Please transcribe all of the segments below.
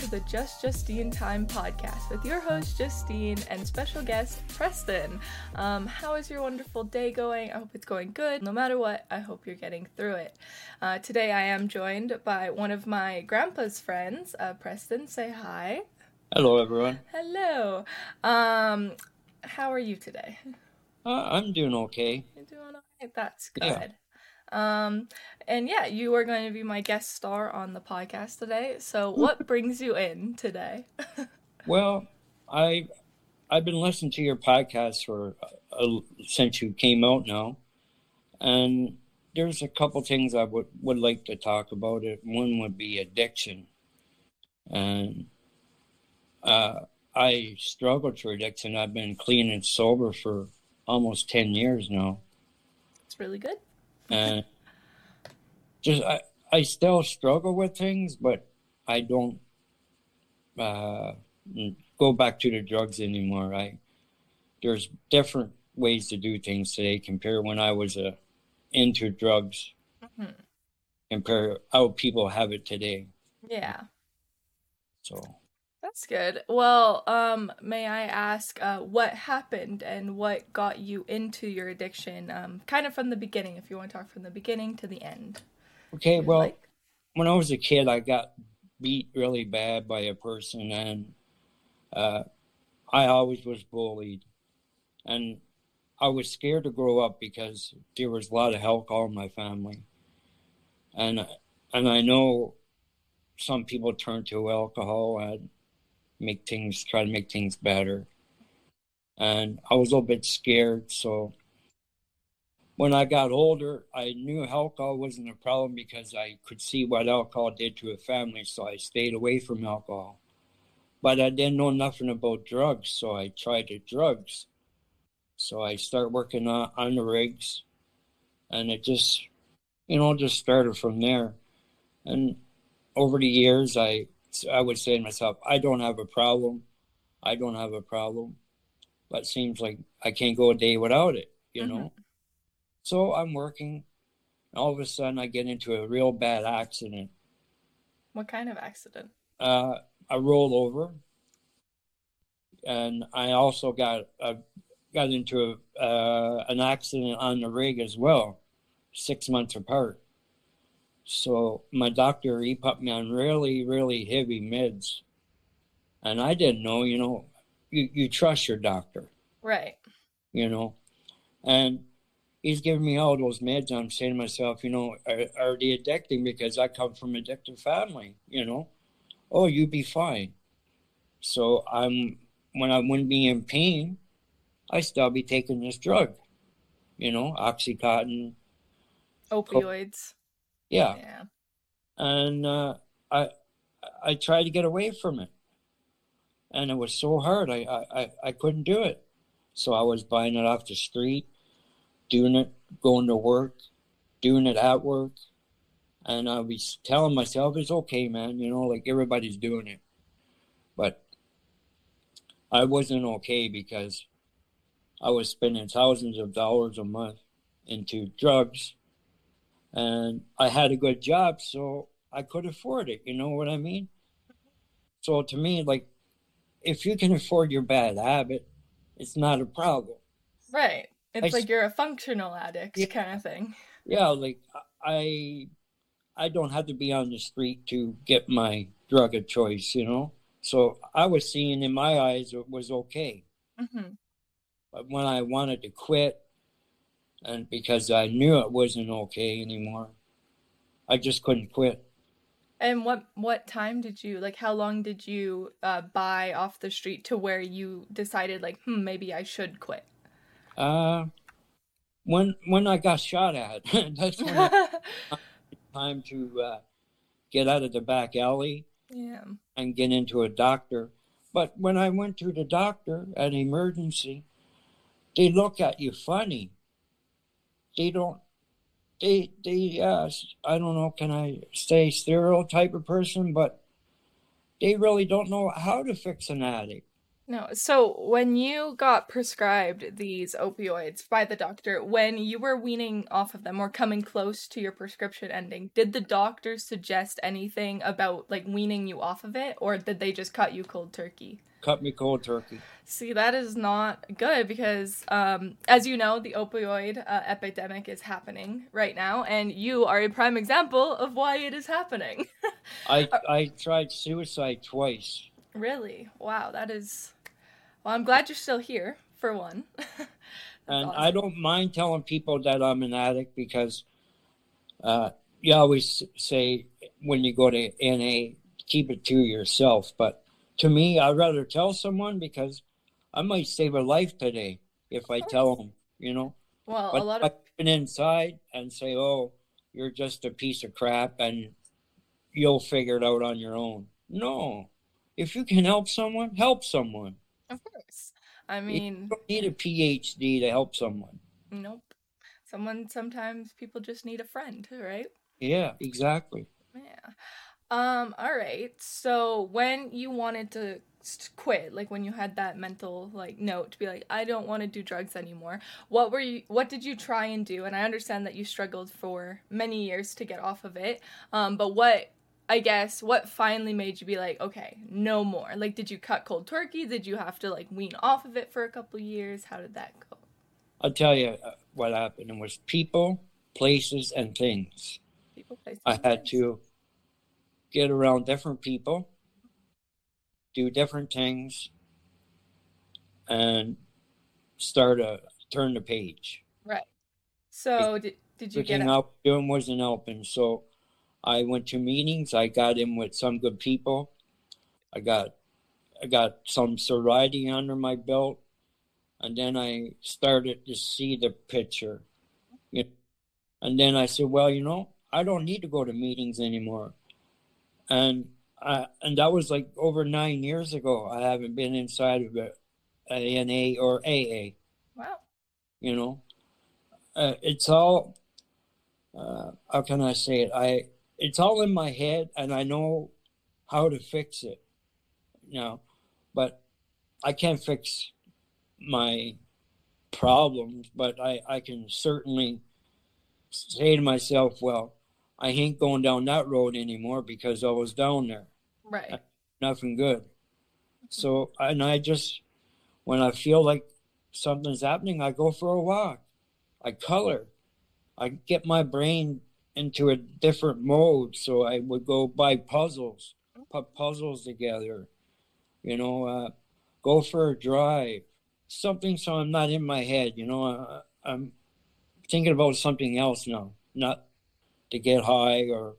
to the Just Justine Time podcast with your host, Justine, and special guest, Preston. Um, how is your wonderful day going? I hope it's going good. No matter what, I hope you're getting through it. Uh, today, I am joined by one of my grandpa's friends, uh, Preston. Say hi. Hello, everyone. Hello. Um, how are you today? Uh, I'm doing okay. You're doing all right. That's good. Yeah. Um, and yeah, you are going to be my guest star on the podcast today. So, what brings you in today? well, I I've been listening to your podcast for uh, since you came out now, and there's a couple things I would would like to talk about. It one would be addiction, and uh, I struggled through addiction. I've been clean and sober for almost ten years now. It's really good and just I, I still struggle with things, but I don't uh, go back to the drugs anymore. I there's different ways to do things today compared when I was uh, into drugs. Mm-hmm. Compare how people have it today. Yeah. So that's good. Well, um, may I ask uh, what happened and what got you into your addiction? Um, kind of from the beginning, if you want to talk from the beginning to the end. Okay, well, like. when I was a kid, I got beat really bad by a person, and uh, I always was bullied, and I was scared to grow up because there was a lot of alcohol in my family, and and I know some people turn to alcohol and make things try to make things better. And I was a little bit scared, so when I got older, I knew alcohol wasn't a problem because I could see what alcohol did to a family, so I stayed away from alcohol. But I didn't know nothing about drugs, so I tried the drugs. So I started working on, on the rigs, and it just, you know, just started from there. And over the years, I I would say to myself, I don't have a problem. I don't have a problem. But it seems like I can't go a day without it, you mm-hmm. know? So I'm working. all of a sudden, I get into a real bad accident. What kind of accident? Uh, I rolled over. And I also got a, got into a, uh, an accident on the rig as well, six months apart. So my doctor, he put me on really, really heavy meds. And I didn't know, you know, you, you trust your doctor. Right. You know, and he's giving me all those meds. I'm saying to myself, you know, are, are they addicting? Because I come from an addictive family, you know. Oh, you be fine. So I'm, when I wouldn't be in pain, I still be taking this drug, you know, Oxycontin. Opioids. Yeah. yeah. And uh, I I tried to get away from it, and it was so hard. I, I I couldn't do it. So I was buying it off the street, doing it, going to work, doing it at work, and I was telling myself it's okay, man. You know, like everybody's doing it, but I wasn't okay because I was spending thousands of dollars a month into drugs and I had a good job, so I could afford it. You know what I mean? So to me, like, if you can afford your bad habit, it's not a problem. Right. It's I, like you're a functional addict yeah, kind of thing. Yeah, like I I don't have to be on the street to get my drug of choice, you know. So I was seeing in my eyes it was okay. Mm-hmm. But when I wanted to quit, and because I knew it wasn't okay anymore, I just couldn't quit. And what what time did you like? How long did you uh, buy off the street to where you decided like, hmm, maybe I should quit? Uh, when when I got shot at, that's when I, time to uh, get out of the back alley. Yeah. And get into a doctor. But when I went to the doctor at emergency, they look at you funny they don't they they uh I don't know can I say stereotype of person, but they really don't know how to fix an addict. No. So when you got prescribed these opioids by the doctor, when you were weaning off of them or coming close to your prescription ending, did the doctor suggest anything about like weaning you off of it or did they just cut you cold turkey? Cut me cold turkey. See, that is not good because, um, as you know, the opioid uh, epidemic is happening right now, and you are a prime example of why it is happening. I I tried suicide twice. Really? Wow, that is well, I'm glad you're still here, for one. and awesome. I don't mind telling people that I'm an addict because uh, you always say when you go to NA, keep it to yourself. But to me, I'd rather tell someone because I might save a life today if I tell them, you know. Well, but a lot of been inside and say, "Oh, you're just a piece of crap," and you'll figure it out on your own. No, if you can help someone, help someone. Of course. I mean, you don't need a PhD to help someone. Nope. Someone sometimes people just need a friend, right? Yeah, exactly. Yeah. Um all right. So when you wanted to quit, like when you had that mental like note to be like I don't want to do drugs anymore. What were you what did you try and do? And I understand that you struggled for many years to get off of it. Um but what I guess what finally made you be like, okay, no more? Like, did you cut cold turkey? Did you have to like wean off of it for a couple years? How did that go? I'll tell you uh, what happened. It was people, places, and things. People, places. I had things. to get around different people, do different things, and start a turn the page. Right. So did did you get? Was doing wasn't helping. So I went to meetings. I got in with some good people. I got I got some sobriety under my belt, and then I started to see the picture. And then I said, "Well, you know, I don't need to go to meetings anymore." And I, and that was like over nine years ago. I haven't been inside of a, a NA or AA. Wow. You know, uh, it's all. Uh, how can I say it? I it's all in my head and I know how to fix it. You know, but I can't fix my problems, but I, I can certainly say to myself, well, I ain't going down that road anymore because I was down there. Right. Nothing good. Mm-hmm. So, and I just, when I feel like something's happening, I go for a walk. I color. I get my brain into a different mode. So I would go buy puzzles, put puzzles together, you know, uh, go for a drive, something so I'm not in my head, you know, uh, I'm thinking about something else now, not to get high or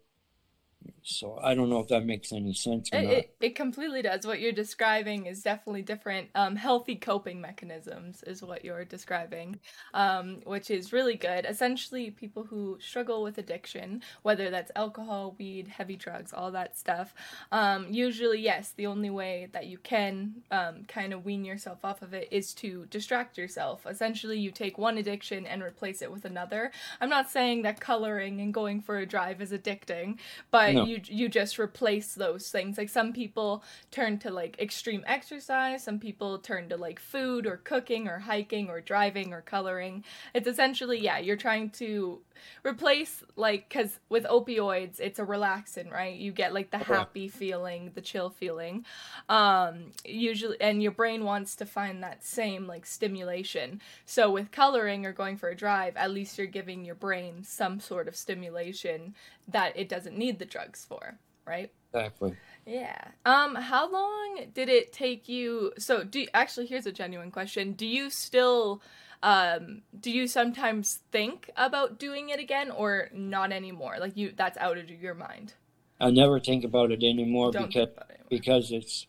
so I don't know if that makes any sense it, it, it, completely does. What you're describing is definitely different. Um, healthy coping mechanisms is what you're describing, um, which is really good. Essentially, people who struggle with addiction, whether that's alcohol, weed, heavy drugs, all that stuff, um, usually, yes, the only way that you can um, kind of wean yourself off of it is to distract yourself. Essentially, you take one addiction and replace it with another. I'm not saying that coloring and going for a drive is addicting, but no you you you just replace those things. Like some people turn to like extreme exercise, some people turn to like food or cooking or hiking or driving or coloring. It's essentially yeah, you're trying to replace like cuz with opioids it's a relaxant, right? You get like the happy feeling, the chill feeling. Um usually and your brain wants to find that same like stimulation. So with coloring or going for a drive, at least you're giving your brain some sort of stimulation that it doesn't need the drugs for, right? Exactly. Yeah. Um how long did it take you so do you, actually here's a genuine question. Do you still um do you sometimes think about doing it again or not anymore? Like you that's out of your mind. I never think about it anymore because it anymore. because it's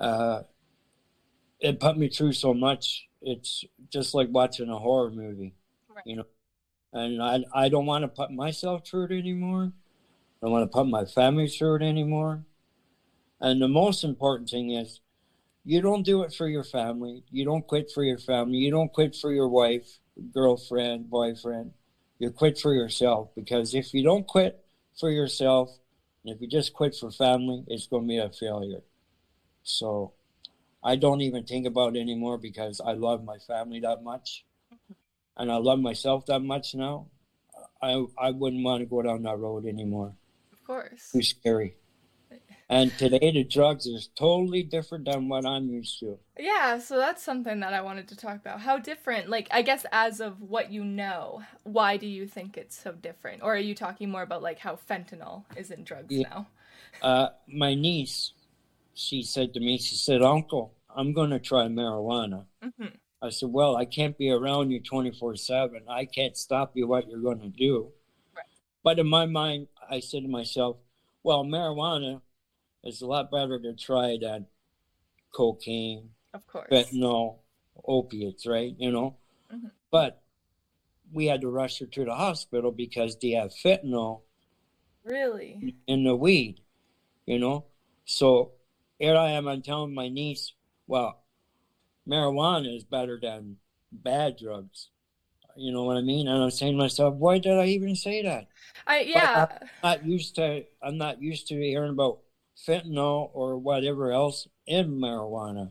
uh it put me through so much. It's just like watching a horror movie. Right. You know, and I I don't want to put myself through it anymore. I don't want to put my family through it anymore. And the most important thing is, you don't do it for your family. You don't quit for your family. You don't quit for your wife, girlfriend, boyfriend. You quit for yourself because if you don't quit for yourself, if you just quit for family, it's going to be a failure. So I don't even think about it anymore because I love my family that much, and I love myself that much now. I I wouldn't want to go down that road anymore. Of course. Too scary. And today the drugs is totally different than what I'm used to. Yeah, so that's something that I wanted to talk about. How different, like, I guess as of what you know, why do you think it's so different? Or are you talking more about, like, how fentanyl is in drugs yeah. now? Uh, my niece, she said to me, she said, Uncle, I'm going to try marijuana. Mm-hmm. I said, Well, I can't be around you 24 7. I can't stop you what you're going to do. Right. But in my mind, I said to myself, Well, marijuana is a lot better to try than cocaine, of course, fentanyl, opiates, right? You know, mm-hmm. but we had to rush her to the hospital because they have fentanyl. Really? In the weed, you know. So here I am. I'm telling my niece, well, marijuana is better than bad drugs. You know what I mean? And I'm saying to myself, why did I even say that? I yeah. I'm not used to. I'm not used to hearing about fentanyl or whatever else in marijuana.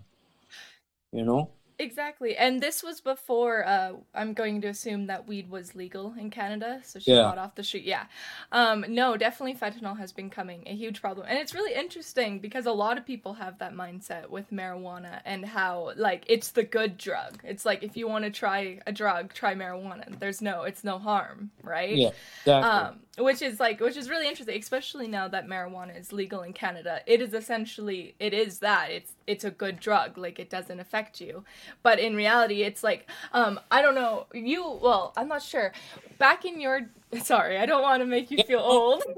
You know? Exactly. And this was before uh I'm going to assume that weed was legal in Canada, so she yeah. got off the street. Yeah. Um no, definitely fentanyl has been coming a huge problem. And it's really interesting because a lot of people have that mindset with marijuana and how like it's the good drug. It's like if you want to try a drug, try marijuana. There's no it's no harm, right? Yeah. Exactly. Um which is like which is really interesting especially now that marijuana is legal in Canada. It is essentially it is that. It's it's a good drug like it doesn't affect you but in reality it's like um i don't know you well i'm not sure. Back in your sorry i don't want to make you feel old.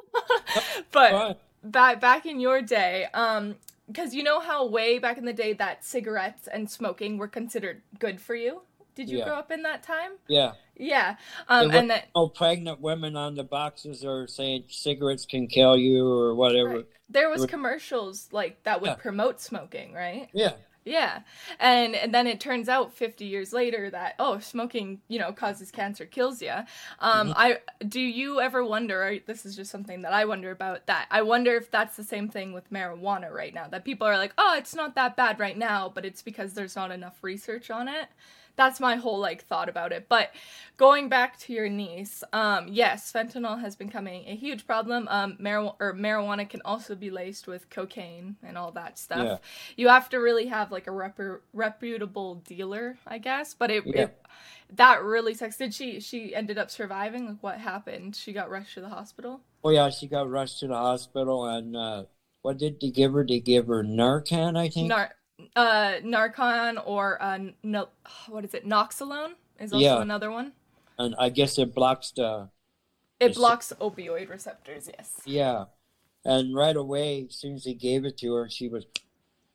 But back back in your day um because you know how way back in the day that cigarettes and smoking were considered good for you? Did you yeah. grow up in that time? Yeah. Yeah um and that oh, pregnant women on the boxes are saying cigarettes can kill you or whatever. Right. there was commercials like that would yeah. promote smoking right? Yeah yeah. And, and then it turns out 50 years later that, oh, smoking, you know, causes cancer, kills you. Um, mm-hmm. I, do you ever wonder, or this is just something that I wonder about, that I wonder if that's the same thing with marijuana right now, that people are like, oh, it's not that bad right now, but it's because there's not enough research on it that's my whole like thought about it. But going back to your niece, um, yes, fentanyl has been becoming a huge problem. Um, marijuana or marijuana can also be laced with cocaine and all that stuff. Yeah. You have to really have like a rep- reputable dealer, I guess. But it, yeah. it that really sucks. Did she she ended up surviving? Like what happened? She got rushed to the hospital. Oh yeah, she got rushed to the hospital and. uh what did they give her? They give her Narcan, I think. Nar- uh, Narcan or uh, no, what is it? Noxalone is also yeah. another one. And I guess it blocks the. It blocks opioid receptors. Yes. Yeah, and right away, as soon as he gave it to her, she was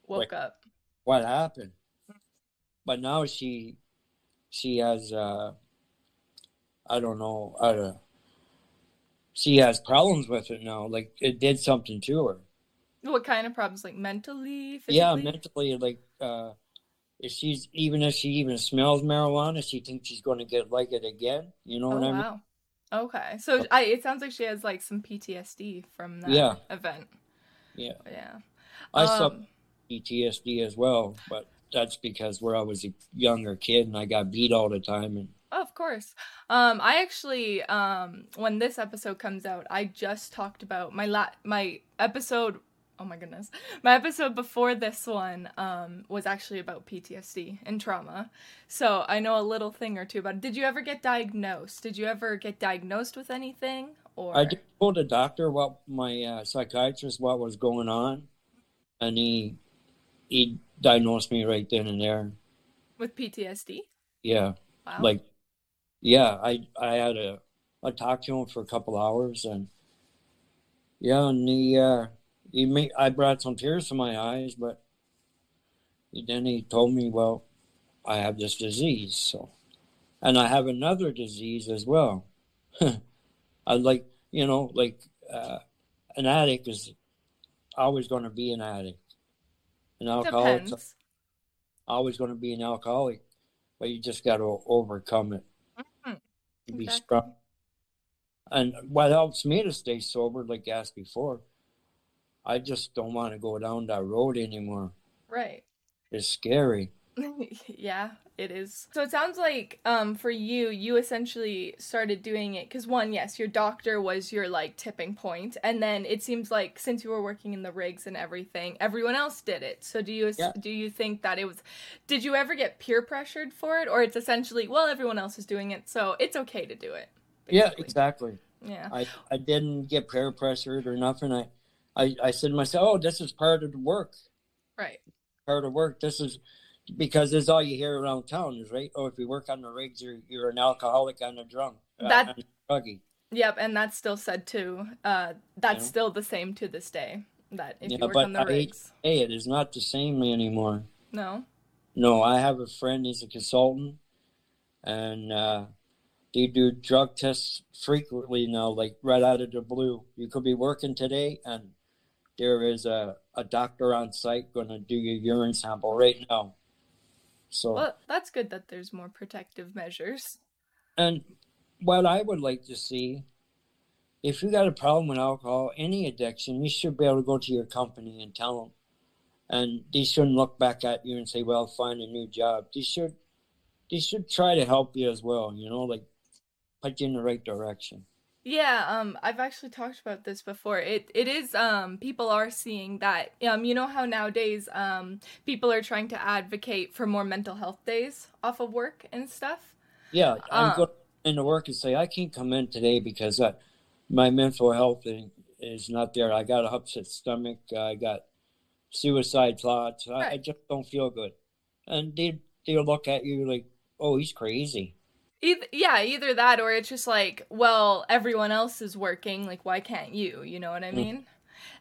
woke like, up. What happened? But now she, she has. uh I don't know. I don't. She has problems with it now. Like it did something to her. What kind of problems? Like mentally? Physically? Yeah, mentally. Like, uh, if she's even if she even smells marijuana, she thinks she's going to get like it again. You know oh, what I mean? Wow. Okay, so I, it sounds like she has like some PTSD from that yeah. event. Yeah. Yeah. I um, PTSD as well, but that's because where I was a younger kid and I got beat all the time and of course. Um, I actually, um, when this episode comes out, I just talked about my la- my episode oh my goodness. My episode before this one um, was actually about ptsd and trauma. So i know a little thing or two about it. Did you ever get diagnosed? Did you ever get diagnosed with anything or? I told the doctor what my uh, psychiatrist what was going on and he he diagnosed me right then and there. With ptsd yeah. Wow. like yeah i i had a i talked to him for a couple hours and yeah and he uh he made, I brought some tears to my eyes, but he, then he told me, well, I have this disease. So, and I have another disease as well. I like, you know, like uh, an addict is always going to be an addict. An alcoholic always going to be an alcoholic, but you just got to overcome it. Mm-hmm. Be strong. And what helps me to stay sober, like I asked before, I just don't want to go down that road anymore. Right. It's scary. yeah, it is. So it sounds like um for you, you essentially started doing it cuz one, yes, your doctor was your like tipping point and then it seems like since you were working in the rigs and everything, everyone else did it. So do you Yeah. do you think that it was did you ever get peer pressured for it or it's essentially well everyone else is doing it, so it's okay to do it. Yeah, exactly. Yeah. I, I didn't get peer pressured or nothing. I, I, I said to myself, oh, this is part of the work. Right. Part of work. This is because this is all you hear around town is right. Oh, if you work on the rigs, you're you're an alcoholic and a drunk. uh, That- a druggie. Yep, and that's still said too. Uh that's still the same to this day. That if Yeah, you work but on the I- rigs. Hey, it is not the same anymore. No. No, I have a friend. He's a consultant, and uh, they do drug tests frequently now, like right out of the blue. You could be working today, and there is a, a doctor on site going to do your urine sample right now. So, Well, that's good that there's more protective measures. and what I would like to see, if you got a problem with alcohol, any addiction, you should be able to go to your company and tell them. And they shouldn't look back at you and say, "Well, find a new job." They should, they should try to help you as well. You know, like put you in the right direction. Yeah, um I've actually talked about this before. It it is um people are seeing that um you know how nowadays um people are trying to advocate for more mental health days off of work and stuff. Yeah, I'm Uh. going into work and say I can't come in today because uh, my mental health is, not there. I got a upset stomach. I got suicide thoughts. I, I just don't feel good, and they they look at you like, oh, he's crazy. Either, yeah, either that or it's just like, well, everyone else is working, like why can't you? You know what I Mm. mean?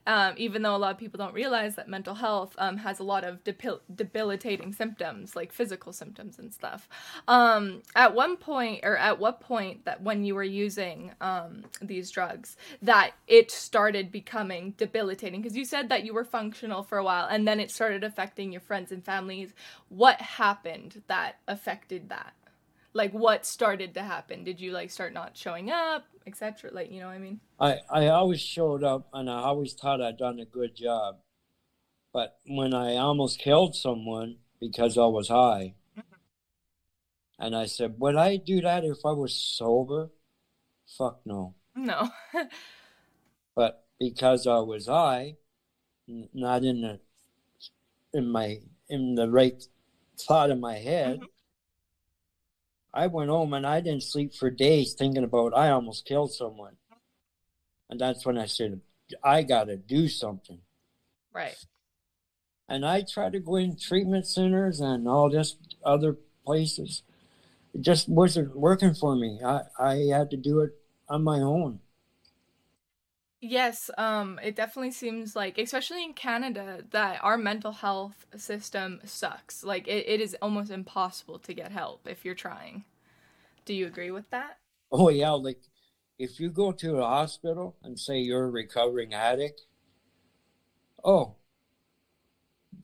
Um, even though a lot of people don't realize that mental health um, has a lot of debil- debilitating symptoms, like physical symptoms and stuff. Um, at one point, or at what point that when you were using um, these drugs, that it started becoming debilitating? Because you said that you were functional for a while, and then it started affecting your friends and families. What happened that affected that? Like what started to happen did you like start not showing up etc like you know what i mean I I always showed up, and I always thought I'd done a good job, but when I almost killed someone because I was high, and I said, would I do that if I was sober? Fuck no. no but because I was high, n- not in the in my in the right thought in my head, Mhm. I went home and I didn't sleep for days thinking about I almost killed someone, and that's when I said I got to do something. right And I tried to go in treatment centers and all this other places. It just wasn't working for me. I, I had to do it on my own. Yes um it definitely seems like especially in canada that our mental health system sucks. Like it, it is almost impossible to get help if you're trying. Do you agree with that? Oh yeah, like if you go to a hospital and say you're a recovering addict, oh,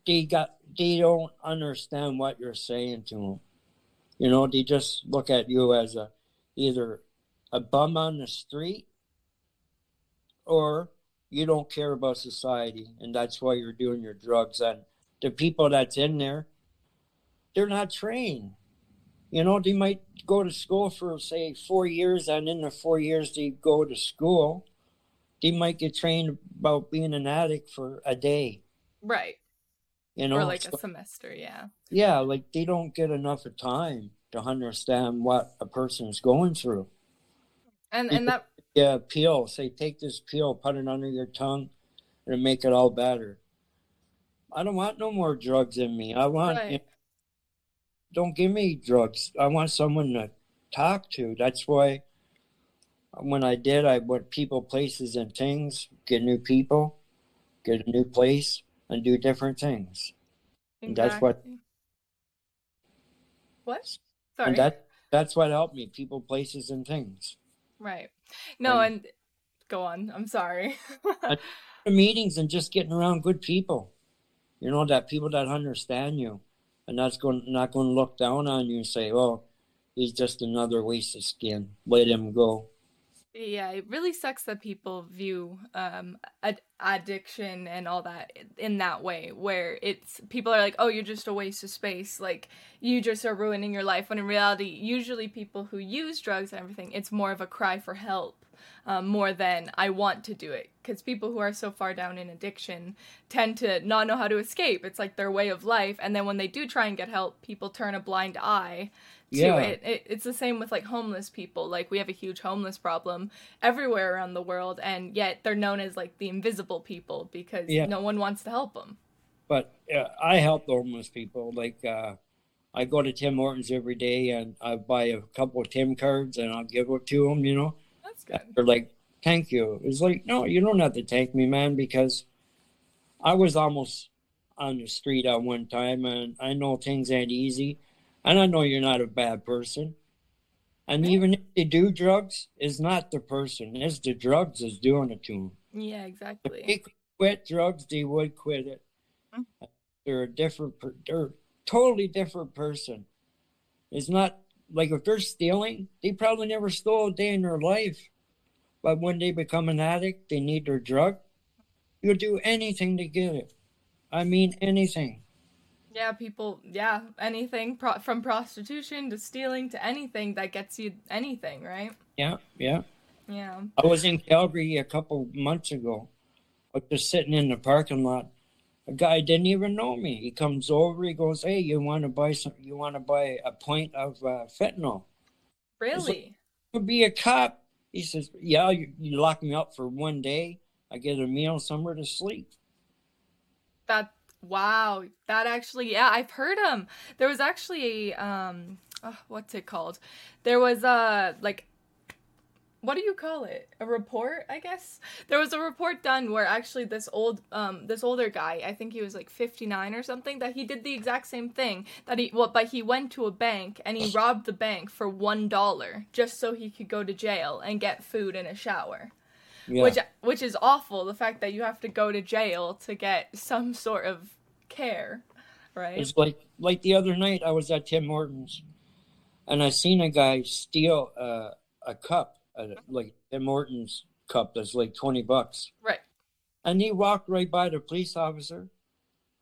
they got they don't understand what you're saying to them. You know, they just look at you as a either a bum on the street or you don't care about society and that's why you're doing your drugs and the people that's in there they're not trained you know, they might go to school for say four years, and in the four years they go to school, they might get trained about being an addict for a day. right You know, or like So- a semester yeah yeah, like they don't get enough of time to understand what a person's going through. and and that Yeah, pill. Say, take this peel, put it under your tongue, and it'll make it all better. I don't want no more drugs in me. I want. Right. Don't give me drugs. I want someone to talk to. That's why when I did, I went people, places, and things, get new people, get a new place, and do different things. And that's what- exactly. what sorry And that that's what helped me. People, places, and things. right no and- and go on i'm sorry meetings and just getting around good people. You know that people that understand you, and that's going not going to look down on you and say, "Oh, he's just another waste of skin. Let him go." Yeah, it really sucks that people view um ad- addiction and all that in that way where it's people are like, "Oh, you're just a waste of space." Like you just are ruining your life when in reality, usually people who use drugs and everything, it's more of a cry for help. Um, more than I want to do it. Because people who are so far down in addiction tend to not know how to escape. It's like their way of life. And then when they do try and get help, people turn a blind eye to Yeah. it. it. It's the same with like homeless people. Like we have a huge homeless problem everywhere around the world, and yet they're known as like the invisible people because Yeah. no one wants to help them. But uh, I help the homeless people. Like uh, I go to Tim Hortons every day and I buy a couple of Tim cards and I'll give it to them. You know, That's good. they're like, "Thank you." It's like, no, you don't have to thank me, man, because I was almost on the street at one time, and I know things ain't easy, and I know you're not a bad person. And even if they do drugs, it's not the person; it's the drugs that's doing it to them. Yeah, If exactly. they could quit drugs, they would quit it. Mm. They're a different, they're a totally different person. It's not like if they're stealing, they probably never stole a day in their life. But when they become an addict, they need their drug. You'll do anything to get it. I mean, anything. Yeah, people. Yeah, anything pro- from prostitution to stealing to anything that gets you anything, right? Yeah, yeah. Yeah. I was in Calgary a couple months ago. I was just sitting in the parking lot. A guy didn't even know me. He comes over. He goes, "Hey, you want to buy some? You want to buy a pint of uh, fentanyl?" Really? Could be a cop. He says, "Yeah, you, you lock me up for one day. I get a meal, somewhere to sleep." That wow. That actually, yeah, I've heard him. There was actually a um, oh, what's it called? There was a like what do you call it a report i guess there was a report done where actually this old um this older guy i think he was like 59 or something that he did the exact same thing that he well but he went to a bank and he robbed the bank for one dollar just so he could go to jail and get food and a shower Yeah, which which is awful the fact that you have to go to jail to get some sort of care right it's like like the other night. I was at Tim Hortons, and I seen a guy steal uh, a cup, uh, like Tim Hortons cup that's like twenty bucks. right And he walked right by the police officer.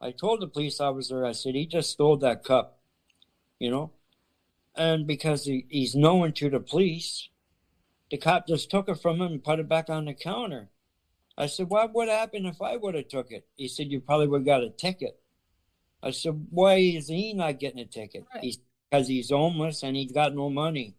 I told the police officer, I said, he just stole that cup, you know? And because he, he's known to the police, the cop just took it from him and put it back on the counter. I said, what would happen if I would have took it? He said, you probably would have got a ticket. I said, why is he not getting a ticket? Right. He's because he's homeless and he's got no money.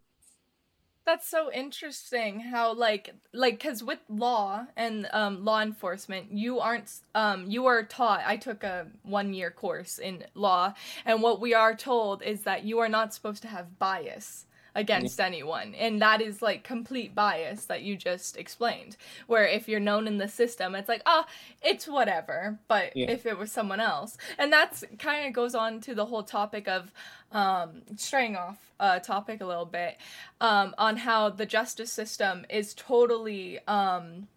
That's so interesting how like like cuz with law and um law enforcement you aren't um you are taught I took a 1 year course in law and what we are told is that you are not supposed to have bias against anyone and that is like complete bias that you just explained where if you're known in the system it's like oh it's whatever but Yeah. if it was someone else and that's kind of goes on to the whole topic of um straying off uh topic a little bit um on how the justice system is totally um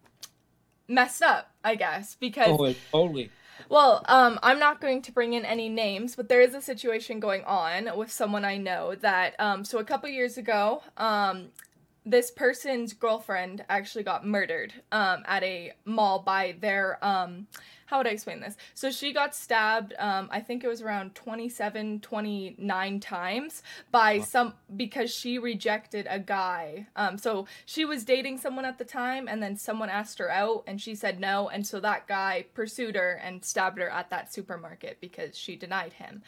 messed up i guess because Oh, it, totally. Well, um, I'm not going to bring in any names, but there is a situation going on with someone I know that, um, so a couple years ago, um, this person's girlfriend actually got murdered, um, at a mall by their, um, how would I explain this? So she got stabbed, um, I think it was around 27, 29 times by some, because she rejected a guy. Um, so she was dating someone at the time, and then someone asked her out, and she said no, and so that guy pursued her and stabbed her at that supermarket because she denied him.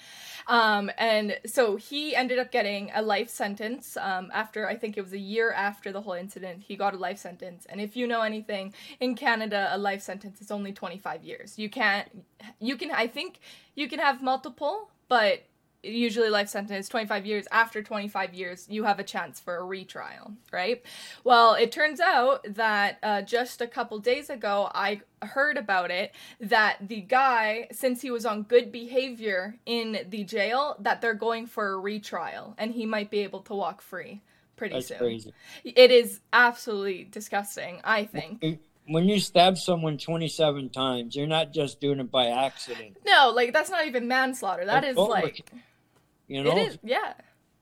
Um, and so he ended up getting a life sentence um, after, I think it was a year after the whole incident, he got a life sentence. And if you know anything, in Canada, a life sentence is only 25 years. You can't, you can, I think you can have multiple, but usually life sentence 25 years. After 25 years you have a chance for a retrial right? Well it turns out that uh, just a couple days ago i heard about it that the guy since he was on good behavior in the jail that they're going for a retrial and he might be able to walk free pretty That's soon. crazy. it is absolutely disgusting i think When you stab someone 27 times, you're not just doing it by accident. no like that's not even manslaughter that That's is like You know, it is yeah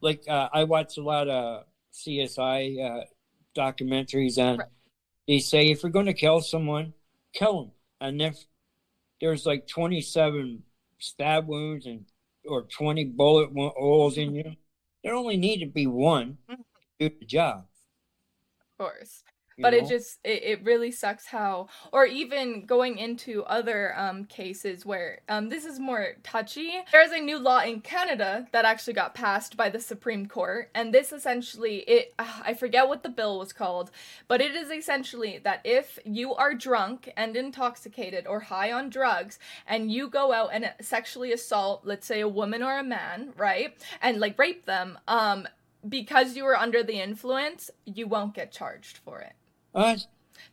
like uh, I watch a lot of CSI uh, documentaries and Right. they say if you're going to kill someone, kill them. And if there's like 27 stab wounds and or 20 bullet holes in you, there only need to be one to do the job. of course. But it just it, it really sucks how or even going into other um, cases where um, this is more touchy. There's a new law in canada that actually got passed by the supreme court and this essentially it ah, i forget what the bill was called but it is essentially that if you are drunk and intoxicated or high on drugs and you go out and sexually assault let's say a woman or a man right and like rape them um because you were under the influence you won't get charged for it Uh,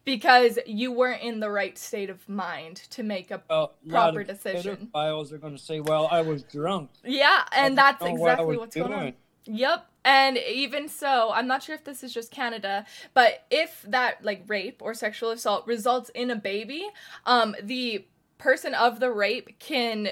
because you weren't in the right state of mind to make a well, Proper decision. pedophiles are going to say, "Well, I was drunk." yeah and that's know what exactly what's going on. Yep and even so i'm not sure if this is just canada but if that like rape or sexual assault results in a baby um the person of the rape can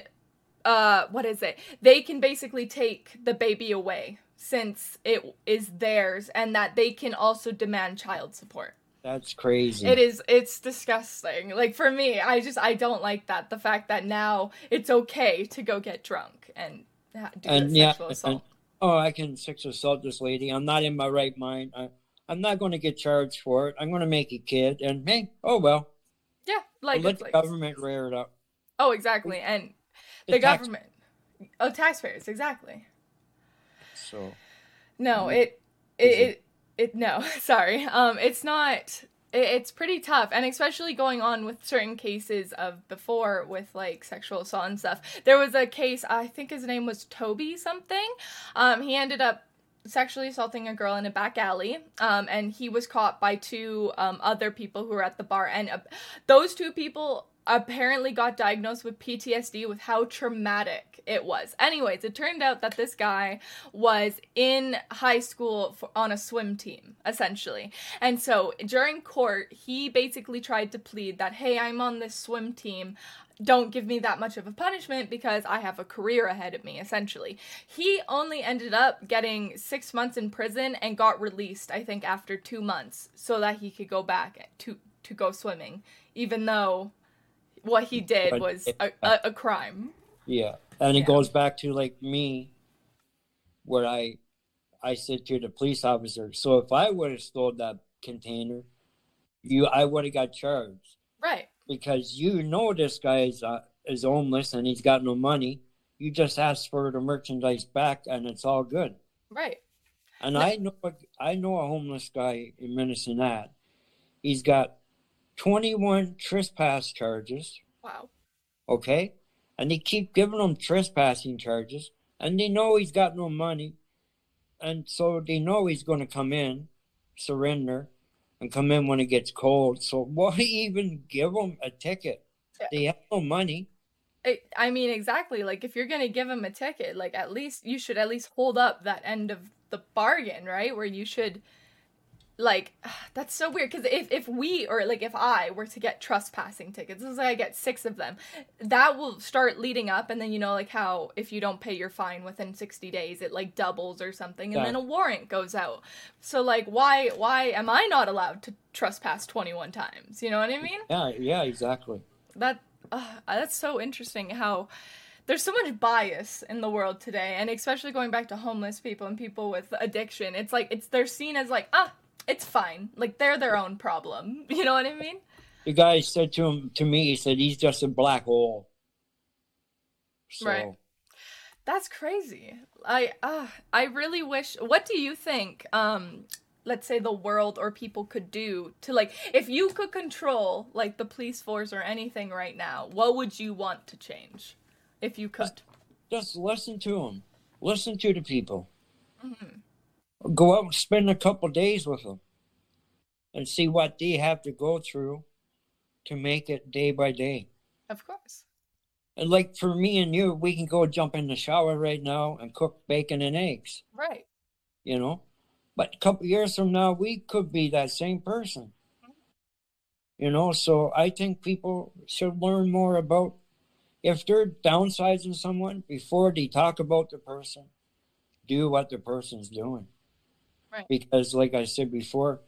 uh what is it? They can basically take the baby away since it is theirs and that they can also demand child support That's crazy. It is it's disgusting. Like for me, I just I don't like that. The fact that now it's okay to go get drunk and do and yeah, sexual and, assault. oh, I can sexual assault this lady. I'm not in my right mind. I, I'm not going to get charged for it. I'm going to make a kid, and hey, oh well. yeah, like let the like government rear it up. oh exactly, and The the tax- government, oh taxpayers exactly. So No, Mm. it it, it- it no, sorry. Um it's not it, it's pretty tough and especially going on with certain cases of before with like sexual assault and stuff. There was a case, I think his name was Toby something. Um he ended up sexually assaulting a girl in a back alley um and he was caught by two um other people who were at the bar and uh, those two people apparently got diagnosed with PTSD with how traumatic it was. Anyways, it turned out that this guy was in high school for, on a swim team, essentially. And so during court, he basically tried to plead that, hey, I'm on this swim team. Don't give me that much of a punishment because I have a career ahead of me, essentially. He only ended up getting six months in prison and got released, I think, after two months so that he could go back to, to go swimming, even though what he did was a, a, a crime. yeah, and it Yeah. goes back to like me, where I, I said to the police officer, so if I would have stole that container, you, I would have got charged Right. because you know this guy is uh, is homeless and he's got no money. You just ask for the merchandise back, and it's all good. Right. And No- I know I know a homeless guy in Minnesota. He's got 21 trespass charges, Wow. okay? And they keep giving him trespassing charges, and they know he's got no money. And so they know he's going to come in, surrender, and come in when it gets cold. So why even give him a ticket? They have no money. I I mean, exactly. Like, if you're gonna give him a ticket, like at least you should at least hold up that end of the bargain, right? Where you should, like, that's so weird. Because if if we or like if I were to get trespassing tickets, let's say I get six of them, that will start leading up, and then you know, like how if you don't pay your fine within sixty days, it like doubles or something, and Yeah. then a warrant goes out. So like, why why am I not allowed to trespass twenty one times? You know what I mean? Yeah, yeah, exactly. that uh, that's so interesting how there's so much bias in the world today and especially going back to homeless people and people with addiction it's like it's they're seen as like ah it's fine like they're their own problem you know what i mean The guy said to him to me, he said he's just a black hole. So, Right. that's crazy i uh, i really wish what do you think um let's say the world or people could do to like if you could control like the police force or anything right now what would you want to change if you could just listen to them. Listen to the people. Mhm. Go out and spend a couple days with them and see what they have to go through to make it day by day. of course And like for me and you, we can go jump in the shower right now and cook bacon and eggs, right you know? But a couple years from now, we could be that same person. You know, so I think people should learn more about if they're downsizing someone before they talk about the person, do what the person's doing. Right. Because, like I said before,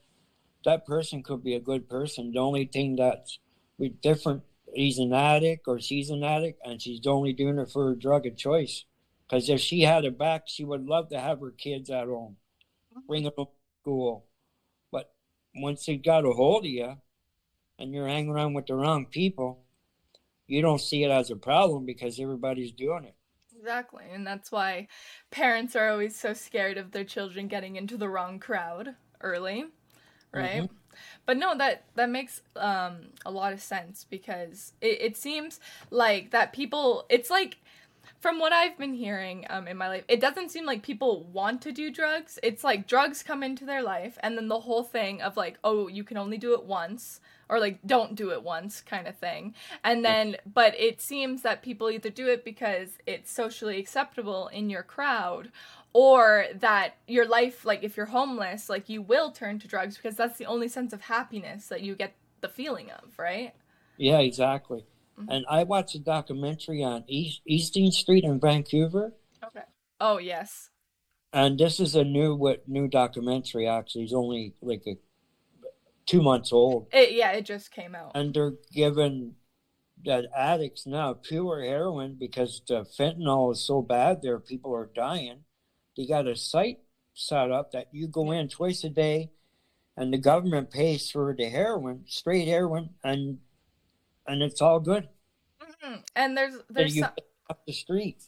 that person could be a good person. The only thing that's different, he's an addict or she's an addict, and she's only doing it for a drug of choice. Because if she had it back, she would love to have her kids at home, mm-hmm. bring them to school. But once they got a hold of you, and you're hanging around with the wrong people, you don't see it as a problem because everybody's doing it. Exactly. And that's why parents are always so scared of their children getting into the wrong crowd early, right? Mm-hmm. But no, that that makes um, a lot of sense because it, it seems like that people. It's like from what I've been hearing um, in my life, it doesn't seem like people want to do drugs. It's like drugs come into their life, and then the whole thing of like, oh, you can only do it once or like don't do it once kind of thing. And then but it seems that people either do it because it's socially acceptable in your crowd or that your life like if you're homeless, like you will turn to drugs because that's the only sense of happiness that you get the feeling of, right? Yeah, exactly. Mm-hmm. And I watched a documentary on East Hastings Street in Vancouver. Okay. Oh, yes. And this is a new what new documentary actually. It's only like a two months old. It, yeah, it just came out. And they're giving that addicts now pure heroin because the fentanyl is so bad there, people are dying. They got a site set up that you go in twice a day and the government pays for the heroin, straight heroin, and and it's all good. Mm-hmm. And there's there's and you some... off the street.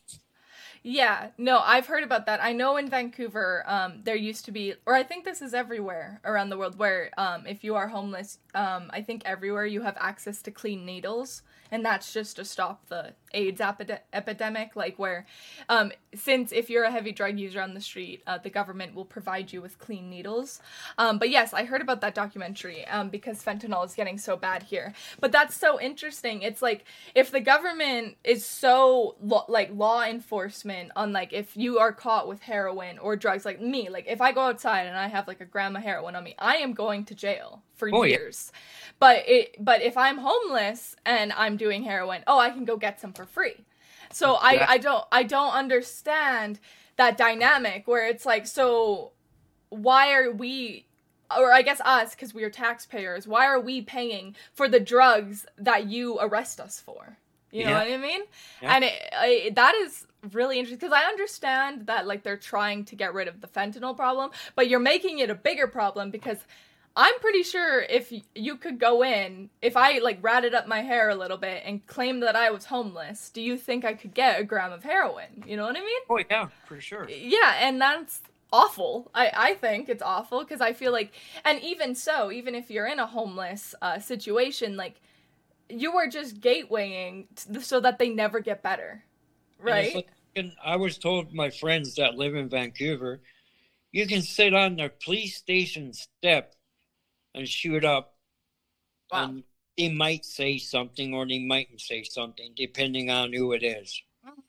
Yeah, no, I've heard about that. I know in Vancouver, um, there used to be, or I think this is everywhere around the world, where um, if you are homeless, um, I think everywhere you have access to clean needles and that's just to stop the AIDS epide- epidemic. Like where, um, since if you're a heavy drug user on the street, uh, the government will provide you with clean needles. Um, but yes, I heard about that documentary um, because fentanyl is getting so bad here. But that's so interesting. It's like if the government is so lo- like law enforcement on like if you are caught with heroin or drugs, like me, like if I go outside and I have like a gram of heroin on me, I am going to jail for oh, years. Yeah. But it but if I'm homeless and I'm doing heroin, oh, I can go get some for free. So I I don't I don't understand that dynamic where it's like so why are we or I guess us because we are taxpayers, why are we paying for the drugs that you arrest us for? You know what I mean? Yeah. And it, it, that is really interesting because I understand that like they're trying to get rid of the fentanyl problem, but you're making it a bigger problem because I'm pretty sure if you could go in, if I like ratted up my hair a little bit and claimed that I was homeless, do you think I could get a gram of heroin? You know what I mean? Oh yeah, for sure. Yeah, and that's awful. I I think it's awful because I feel like, and even so, even if you're in a homeless uh, situation, like you are just gatewaying t- so that they never get better, right? Like, and I was told my friends that live in Vancouver, you can sit on the police station step and shoot up. Wow. And they might say something or they mightn't say something, depending on who it is. Mm-hmm.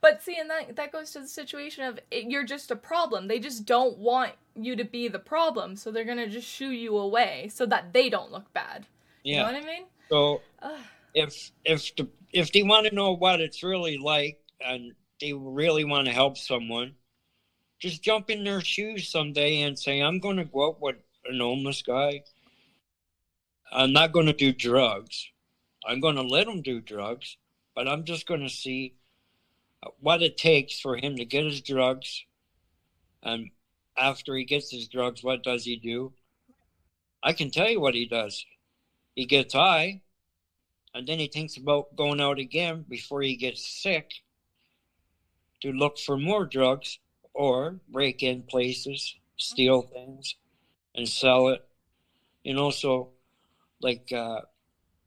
But see, and that that goes to the situation of it, you're just a problem. They just don't want you to be the problem, so they're gonna just shoo you away so that they don't look bad. Yeah. You know what I mean? So Ugh. if if the if they want to know what it's really like and they really want to help someone, just jump in their shoes someday and say, "I'm going to go out with an homeless guy. I'm not going to do drugs. I'm going to let him do drugs, but I'm just going to see what it takes for him to get his drugs. And after he gets his drugs, what does he do? I can tell you what he does. He gets high, and then he thinks about going out again before he gets sick to look for more drugs or break in places, steal things and sell it. You know, so like uh,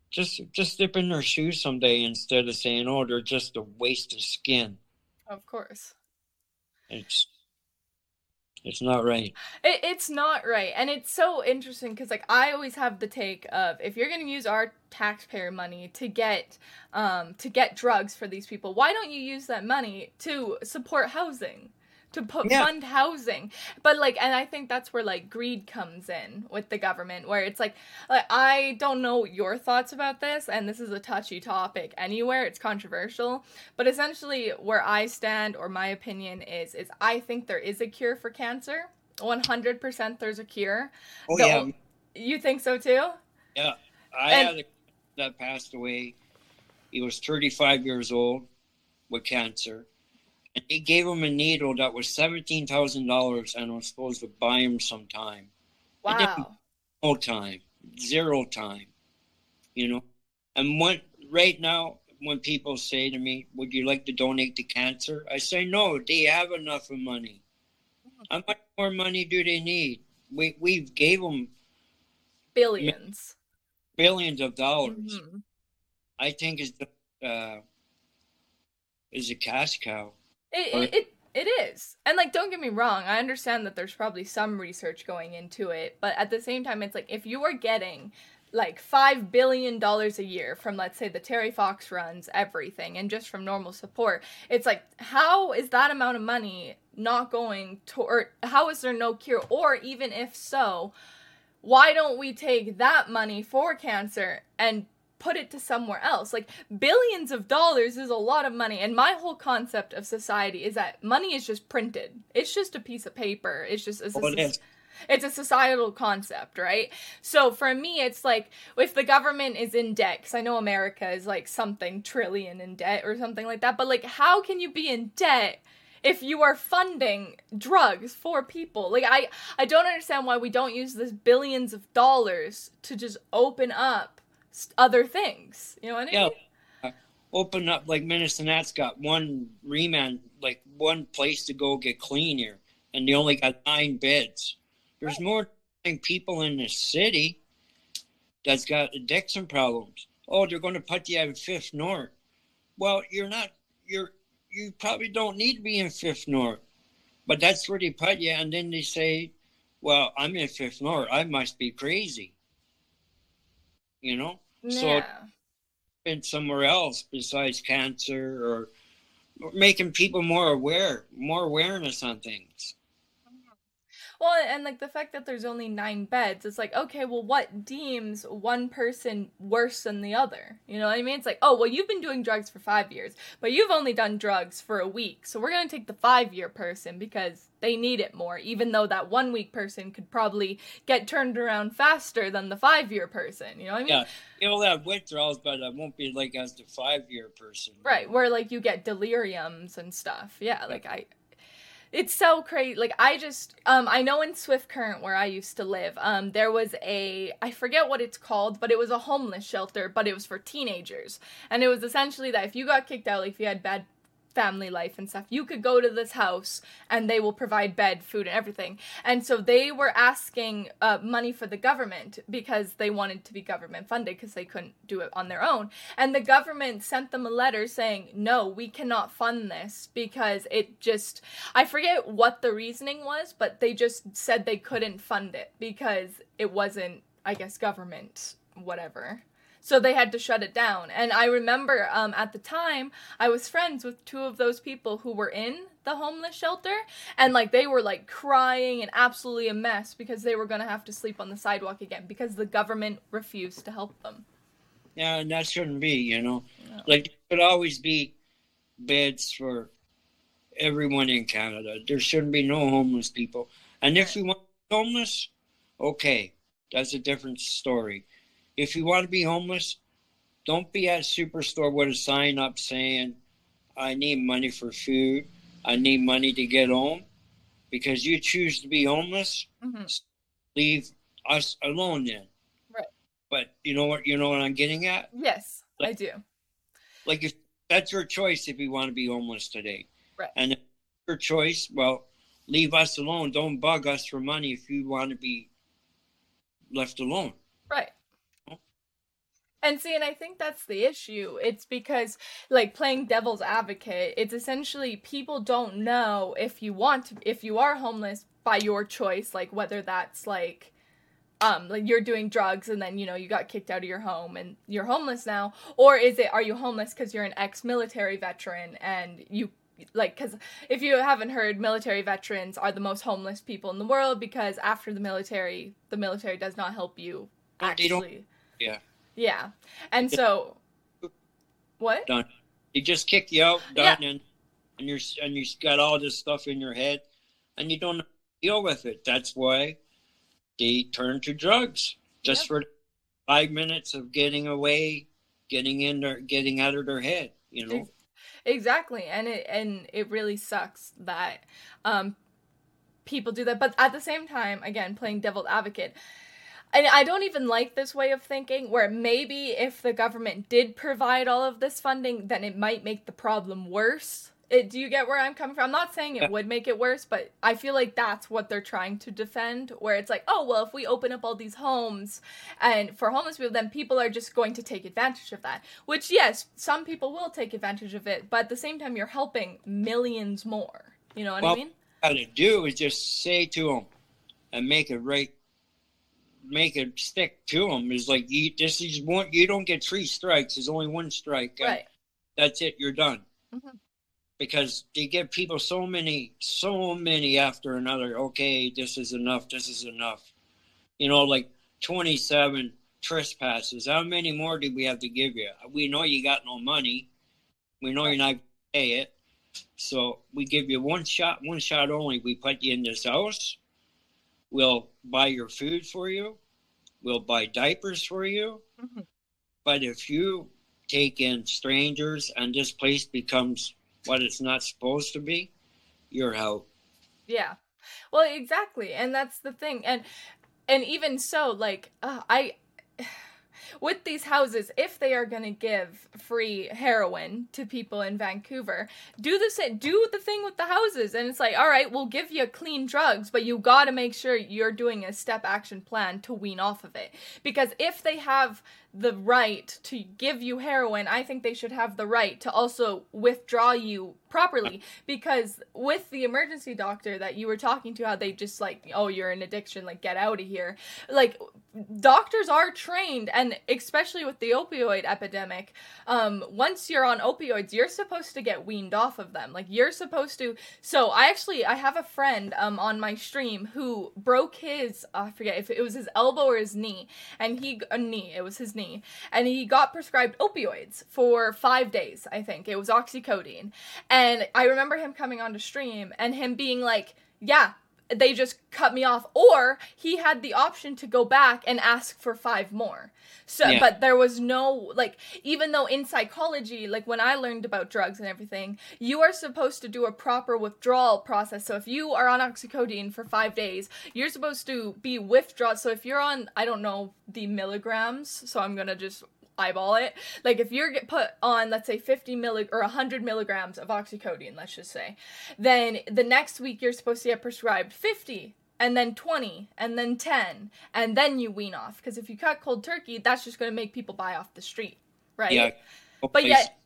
just just dip in their shoes someday instead of saying, "Oh, they're just a waste of skin." Of course. It's it's not right. It, it's not right, and it's so interesting because like I always have the take of if you're going to use our taxpayer money to get um to get drugs for these people, why don't you use that money to support housing? To put yeah. fund housing but like and i think that's where like greed comes in with the government where it's like, like i don't know your thoughts about this and this is a touchy topic anywhere it's controversial but essentially where i stand or my opinion is is i think there is a cure for cancer 100% there's a cure oh the yeah You think so too? Yeah, I And- had a that passed away. He was 35 years old with cancer. And he gave him a needle that was $17,000 and was supposed to buy him some time. Wow. No time, zero time, you know. And when, right now, when people say to me, Would you like to donate to cancer? I say, No, they have enough of money. How much more money do they need? We, we gave them Billions. billions of dollars. Mhm. I think is the uh, is a cash cow. It, it, it it is. And like don't get me wrong, I understand that there's probably some research going into it, but at the same time it's like if you are getting like 5 billion dollars a year from let's say the Terry Fox runs everything and just from normal support, it's like how is that amount of money not going to or how is there no cure or even if so, why don't we take that money for cancer and put it to somewhere else? Like billions of dollars is a lot of money, and my whole concept of society is that money is just printed. It's just a piece of paper. It's just it's, a Oh, it it's a societal concept, right? So for me, it's like if the government is in debt, because I know America is like something trillion in debt or something like that, but like how can you be in debt? if you are funding drugs for people like i i don't understand why we don't use this billions of dollars to just open up other things you know what i mean Yeah. Open up like Medicine Hat's got one remand, like one place to go get clean here, and they only got nine beds. There's more people in the city that's got addiction problems. Oh, they're going to put you in Fifth North. Well, you're not. You're you probably don't need to be in Fifth North, but that's where they put you, and then they say, "Well, I'm in Fifth North. I must be crazy." You know. So- yeah been somewhere else besides cancer or, or making people more aware, more awareness on things. Well, and like the fact that there's only nine beds, it's like, okay, well, what deems one person worse than the other? You know what I mean? It's like, oh, well, you've been doing drugs for five years, but you've only done drugs for a week. So we're going to take the five year person because they need it more, even though that one week person could probably get turned around faster than the five year person. You know what I mean? Yeah, you'll have withdrawals, but it won't be like as the five year person. Right, where like you get deliriums and stuff. Yeah, like I it's so crazy. Like I just um I know in Swift Current where I used to live, um there was a I forget what it's called, but it was a homeless shelter, but it was for teenagers. And it was essentially that if you got kicked out, like if you had bad family life and stuff, you could go to this house and they will provide bed, food, and everything. And so they were asking uh, money for the government because they wanted to be government funded because they couldn't do it on their own. And the government sent them a letter saying, no, we cannot fund this because it just, I forget what the reasoning was, but they just said they couldn't fund it because it wasn't, I guess, government, whatever. So they had to shut it down. And I remember um, at the time, I was friends with two of those people who were in the homeless shelter. And like they were like crying and absolutely a mess because they were going to have to sleep on the sidewalk again because the government refused to help them. Yeah, and that shouldn't be, you know. No. Like, there should always be beds for everyone in Canada. There shouldn't be no homeless people. And if you want homeless, okay, that's a different story. If you want to be homeless, don't be at a superstore with a sign up saying, I need money for food. I need money to get home. Because you choose to be homeless, hmm leave us alone then. Right. But you know what you know what I'm getting at? Yes, I do. like if that's your choice if you want to be homeless today Right. and if your choice well leave us alone don't bug us for money if you want to be left alone Right. And see, and I think that's the issue. It's because, like, playing devil's advocate, it's essentially people don't know if you want to, if you are homeless by your choice, like, whether that's like, um, like you're doing drugs and then, you know, you got kicked out of your home and you're homeless now, or is it, are you homeless because you're an ex military veteran and you, like, because if you haven't heard, military veterans are the most homeless people in the world because after the military, the military does not help you No, they don't- actually. yeah Yeah. And so what? done they just kick you out Yeah. done and and you're and you got all this stuff in your head and you don't deal with it that's why they turn to drugs just Yep. for five minutes of getting away, getting in their, getting out of their head. You know, Exactly. And it and it really sucks that um people do that. But at the same time, again, playing devil's advocate, and I don't even like this way of thinking where maybe if the government did provide all of this funding, then it might make the problem worse. It, do you get where I'm coming from? I'm not saying it would make it worse, but I feel like that's what they're trying to defend. Where it's like, oh, well, if we open up all these homes and for homeless people, then people are just going to take advantage of that. Which, yes, some people will take advantage of it, but at the same time, you're helping millions more. You know what I Well, mean? all to do is just say to them and make it right, make it stick to them. Is like you, this is one. You don't get three strikes. There's only one strike. Right. That's it. You're done. Mhm. Because they give people so many, so many after another. Okay, this is enough. This is enough. You know, like 27 trespasses. How many more do we have to give you? We know you got no money. We know you're not pay it. So we give you one shot, one shot only. We put you in this house. We'll buy your food for you. We'll buy diapers for you. Mhm. But if you take in strangers and this place becomes what it's not supposed to be, you're out. Yeah. Well, exactly. And that's the thing. And and even so like uh, I with these houses if they are going to give free heroin to people in Vancouver, do the do the thing with the houses and it's like, "All right, we'll give you clean drugs, but you got to make sure you're doing a step action plan to wean off of it." Because if they have the right to give you heroin, I think they should have the right to also withdraw you properly. Because with the emergency doctor that you were talking to, how they just like, oh, you're an addiction, like get out of here. Like doctors are trained, and especially with the opioid epidemic, um, once you're on opioids, you're supposed to get weaned off of them. Like you're supposed to. So I actually I have a friend um on my stream who broke his uh, I forget if it was his elbow or his knee, and he a knee it was his knee, and he got prescribed opioids for five days. I think it was oxycodone, and I remember him coming onto stream and him being like, yeah. They just cut me off, or he had the option to go back and ask for five more. So, Yeah. but there was no like, even though in psychology, like when I learned about drugs and everything, you are supposed to do a proper withdrawal process. So if you are on oxycodone for five days, you're supposed to be withdrawn. So if you're on, I don't know the milligrams, so I'm gonna just eyeball it. Like if you're get put on, let's say 50 milli or 100 milligrams of oxycodone, let's just say, then the next week you're supposed to get prescribed 50 and then 20 and then 10 and then you wean off because if you cut cold turkey that's just going to make people buy off the street right Yeah. But yet,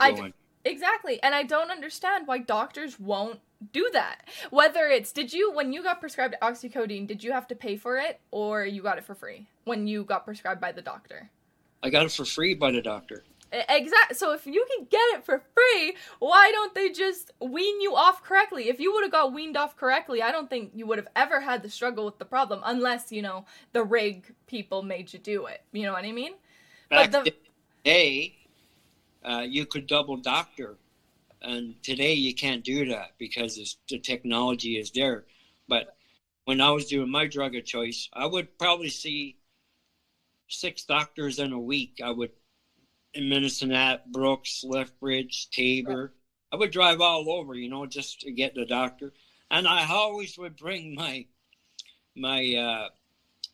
I- Exactly. And I don't understand why doctors won't do that. Whether it's did you when you got prescribed oxycodone, did you have to pay for it or you got it for free when you got prescribed by the doctor? I got it for free by the doctor. Exactly. So if you can get it for free, why don't they just wean you off correctly? If you would have got weaned off correctly, I don't think you would have ever had the struggle with the problem unless, you know, the rig people made you do it. You know what I mean? Back But the- day, uh, you could double doctor, and today you can't do that because it's, the technology is there. But when I was doing my drug of choice, I would probably see six doctors in a week. I would in Medicine Hat, Brooks, Lethbridge, Taber. I would drive all over, you know, just to get the doctor. And I always would bring my my uh,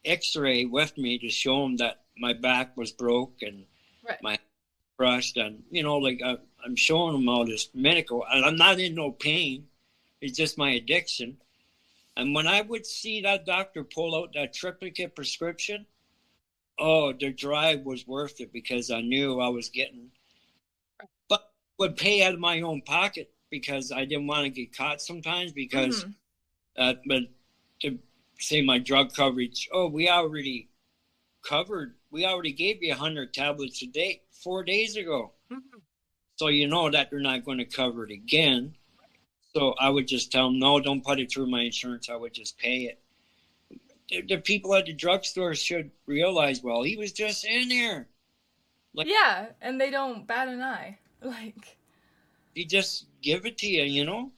X-ray with me to show them that my back was broke and Right. my crushed, and you know, like I, I'm showing them all this medical. And I'm not in no pain; it's just my addiction. And when I would see that doctor pull out that triplicate prescription, oh, the drive was worth it because I knew I was getting, but would pay out of my own pocket because I didn't want to get caught sometimes because, Mhm. uh, but to say my drug coverage, oh, we already covered, we already gave you 100 tablets a day four days ago. Mhm. So you know that they're not going to cover it again. So I would just tell them, no, don't put it through my insurance. I would just pay it. The, people at the drugstore should realize, well, he was just in there. Like- Yeah, and they don't bat an eye. Like He just give it to you, you know?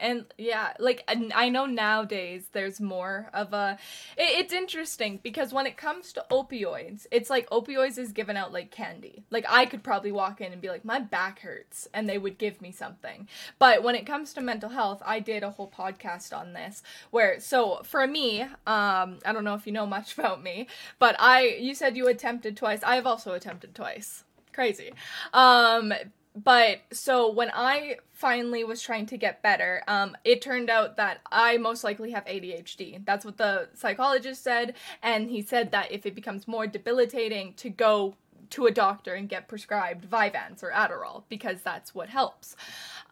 And yeah, like I know nowadays there's more of a. It, it's interesting because when it comes to opioids, it's like opioids is given out like candy. Like I could probably walk in and be like, my back hurts, and they would give me something. But when it comes to mental health, I did a whole podcast on this where so for me, um, I don't know if you know much about me, but I you said you attempted twice. I have also attempted twice. Crazy. Um, but so when I finally was trying to get better, um, it turned out that I most likely have ADHD. That's what the psychologist said, and he said that if it becomes more debilitating, to go to a doctor and get prescribed Vyvanse or Adderall because that's what helps.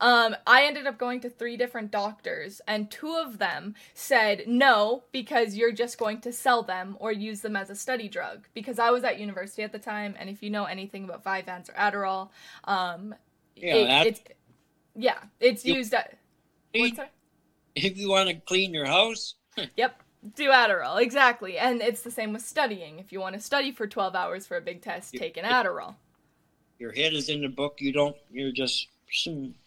Um, I ended up going to three different doctors, and two of them said no because you're just going to sell them or use them as a study drug. Because I was at university at the time, and if you know anything about Vyvanse or Adderall, um, Yeah, it- it's yeah, it's You- used at. If you want to clean your house, Yep. Do Adderall, exactly. And it's the same with studying. If you want to study for 12 hours for a big test, Yeah. take an Adderall. your head is in the book. You don't. You're just.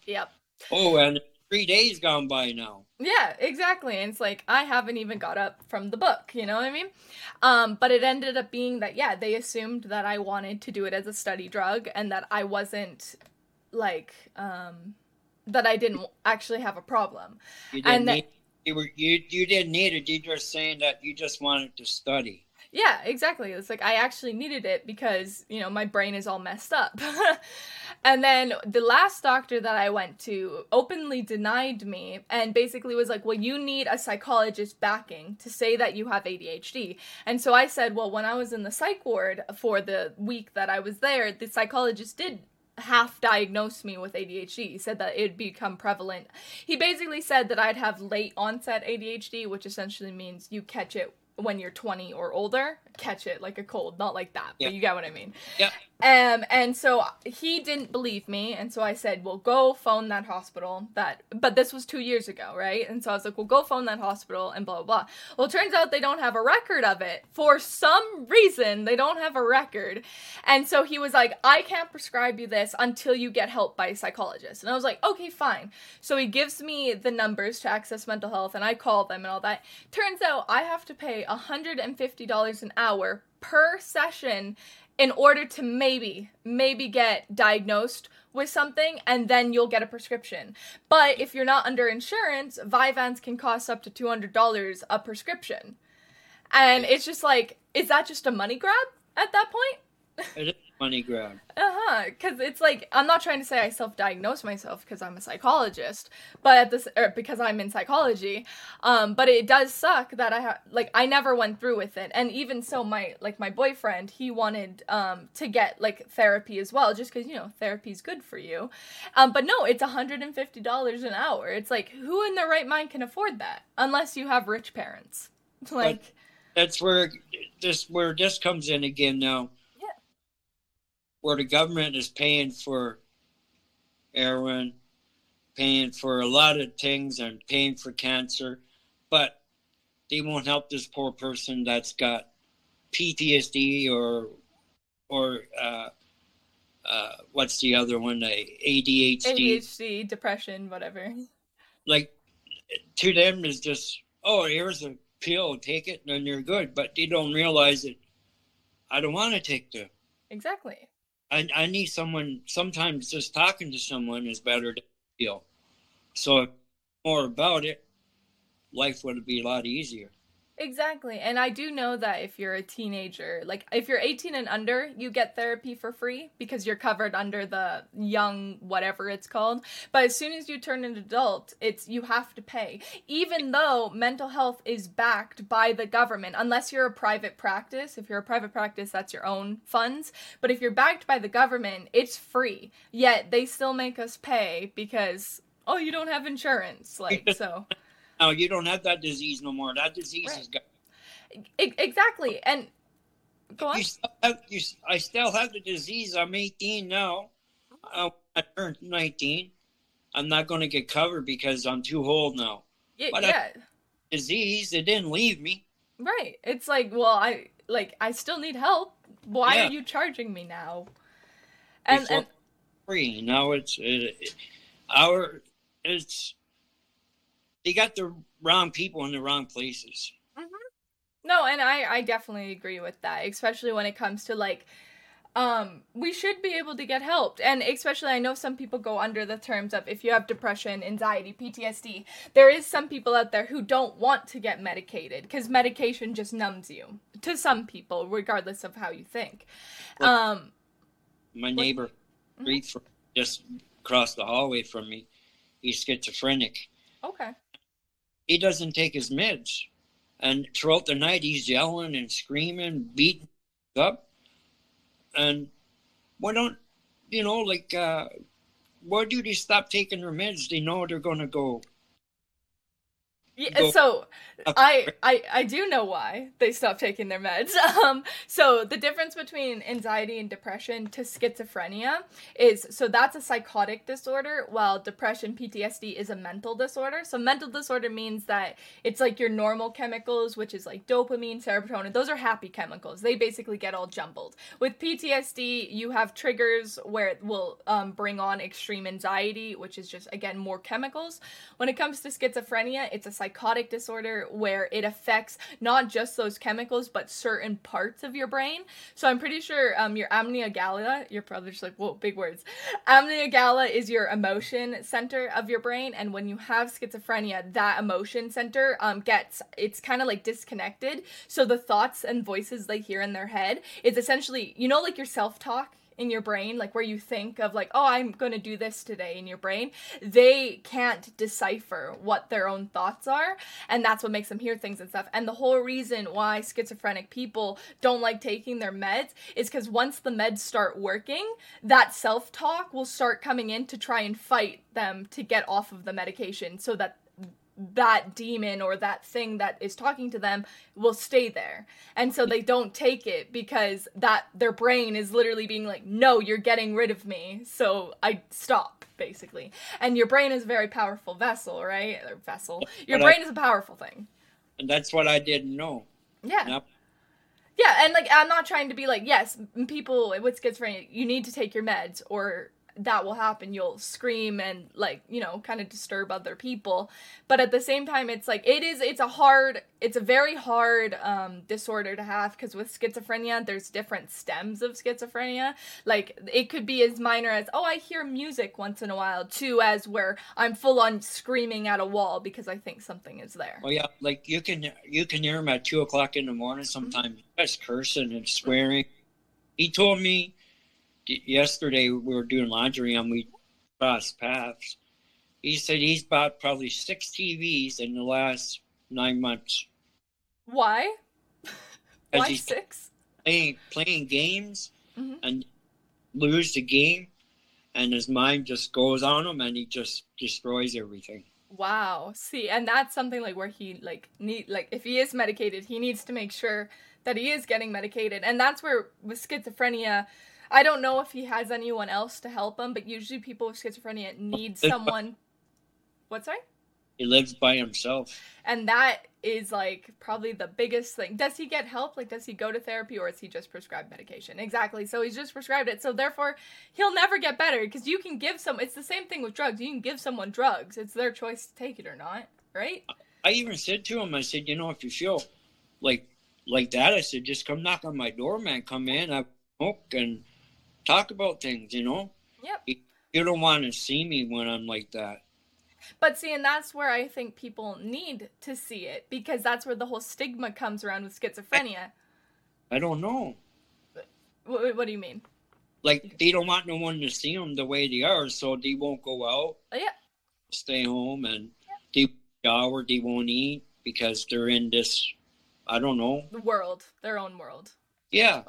Yep. Oh, and three days gone by now. Yeah, exactly. And it's like I haven't even got up from the book, you know what I mean? Um, but it ended up being that yeah, they assumed that I wanted to do it as a study drug and that I wasn't like um that I didn't actually have a problem. You didn't And that- need. You were you you didn't need it. You just saying that you just wanted to study. Yeah, exactly. It's like I actually needed it because, you know, my brain is all messed up. and then the last doctor that I went to openly denied me and basically was like, well, you need a psychologist backing to say that you have ADHD. And so I said, well, when I was in the psych ward for the week that I was there, the psychologist did half diagnosed me with ADHD. He said that it'd become prevalent. He basically said that I'd have late onset ADHD, which essentially means you catch it when you're 20 or older. Catch it like a cold, not like that, Yeah. but you get what I mean. Yeah. Um, and so he didn't believe me, and so I said, "Well, go phone that hospital." That, but this was two years ago, right? And so I was like, "Well, go phone that hospital," and blah blah blah. Well, turns out they don't have a record of it for some reason. They don't have a record, and so he was like, "I can't prescribe you this until you get help by a psychologist." And I was like, "Okay, fine." So he gives me the numbers to access mental health, and I call them and all that. Turns out I have to pay hundred and fifty dollars an hour per session in order to maybe maybe get diagnosed with something and then you'll get a prescription. But if you're not under insurance, Vyvanse can cost up to $200 a prescription. And it's just like is that just a money grab at that point? Money grab. Uh-huh, cuz it's like I'm not trying to say I self-diagnose myself because I'm a psychologist, but at this or because I'm in psychology. Um but it does suck that I have like I never went through with it. And even so my like my boyfriend, he wanted um to get like therapy as well just cuz you know, therapy's good for you. Um but no, it's $150 an hour. It's like who in their right mind can afford that unless you have rich parents. Like That's where this where this comes in again now. Where the government is paying for heroin, paying for a lot of things, and paying for cancer, but they won't help this poor person that's got PTSD or or uh, uh, what's the other one? ADHD. ADHD, depression, whatever. Like to them is just oh here's a pill, take it, and then you're good. But they don't realize that I don't want to take the. Exactly. I, I need someone. Sometimes just talking to someone is better the pill. So more about it, life would be a lot easier. Exactly. And I do know that if you're a teenager, like if you're 18 and under, you get therapy for free because you're covered under the young whatever it's called. But as soon as you turn an adult, it's you have to pay. Even though mental health is backed by the government, unless you're a private practice. If you're a private practice, that's your own funds. But if you're backed by the government, it's free. Yet they still make us pay because oh, you don't have insurance. Like so. Now you don't have that disease no more. That disease Right. is gone. Exactly. And go on. You still have, you, I still have the disease. I'm 18 now. Uh, I turned 19. I'm not going to get covered because I'm too old now. Y- But I- yeah, Disease, it didn't leave me. right. It's like, well, I like I still need help. Why Yeah. are you charging me now? And Before and free. Now it's it, it- our it's they got the wrong people in the wrong places. No, and I I definitely agree with that, especially when it comes to like um we should be able to get helped. And especially i know some people go under the terms of if you have depression anxiety ptsd there is some people out there who don't want to get medicated because medication just numbs you to some people regardless of how you think. Well, um My neighbor, street from just across the hallway from me, he's schizophrenic. okay He doesn't take his meds, and throughout the night he's yelling and screaming, beating up. And why don't you know, like, uh, why do they stop taking their meds? They know they're gonna go. Yeah, so I, I I do know why they stopped taking their meds. Um, so the difference between anxiety and depression to schizophrenia is so that's a psychotic disorder, while depression PTSD is a mental disorder. So mental disorder means that it's like your normal chemicals, which is like dopamine, serotonin. Those are happy chemicals. They basically get all jumbled. With PTSD, you have triggers where it will um, bring on extreme anxiety, which is just again more chemicals. When it comes to schizophrenia, it's a psychotic disorder where it affects not just those chemicals but certain parts of your brain. So I'm pretty sure um, your amygdala, your brother's like, whoa, big words. Amnia Amygdala is your emotion center of your brain, and when you have schizophrenia, that emotion center um, gets it's kind of like disconnected. So the thoughts and voices they hear in their head is essentially, you know, like your self talk in your brain, like where you think of like, oh, I'm gonna do this today in your brain, they can't decipher what their own thoughts are, and that's what makes them hear things and stuff. And the whole reason why schizophrenic people don't like taking their meds is because once the meds start working, that self talk will start coming in to try and fight them to get off of the medication so that that demon or that thing that is talking to them will stay there. And so they don't take it because that their brain is literally being like, "No, you're getting rid of me." So I stop basically. And your brain is a very powerful vessel, right? Or vessel. Your But I- brain is a powerful thing. And that's what I didn't know. Yeah. Yep. Yeah, and like I'm not trying to be like, yes, people with schizophrenia, you need to take your meds or that will happen. You'll scream and like, you know, kind of disturb other people. But at the same time, it's like it is it's a hard it's a very hard um disorder to have because with schizophrenia, there's different stems of schizophrenia. Like it could be as minor as, oh, I hear music once in a while, too as where I'm full on screaming at a wall because I think something is there. Oh yeah, like you can you can hear him at two o'clock in the morning. Sometimes just cursing and swearing. He told me yesterday we were doing laundry and we crossed paths. He said he's bought probably six TVs in the last nine months Why? Why six? playing playing games Mhm. and lose the game, and his mind just goes on him and he just destroys everything. Wow. See, and that's something like where he like need like if he is medicated, he needs to make sure that he is getting medicated. And that's where with schizophrenia, I don't know if he has anyone else to help him, but usually people with schizophrenia need someone What's sorry? He lives by himself. And that is like probably the biggest thing. Does he get help? Like does he go to therapy or is he just prescribed medication? Exactly. So he's just prescribed it. So therefore, he'll never get better because you can give some it's the same thing with drugs. You can give someone drugs. It's their choice to take it or not, right? I even said to him, I said, you know, if you feel like like that, I said, just come knock on my door, man. Come in, I smoke and talk about things, you know. Yep. You, you don't want to see me when I'm like that. But see, and that's where I think people need to see it because that's where the whole stigma comes around with schizophrenia. I don't know. What, what do you mean? Like they don't want no one to see them the way they are, so they won't go out, Oh, yeah. stay home, and they shower, they won't eat because they're in this. I don't know. The world, their own world. Yeah,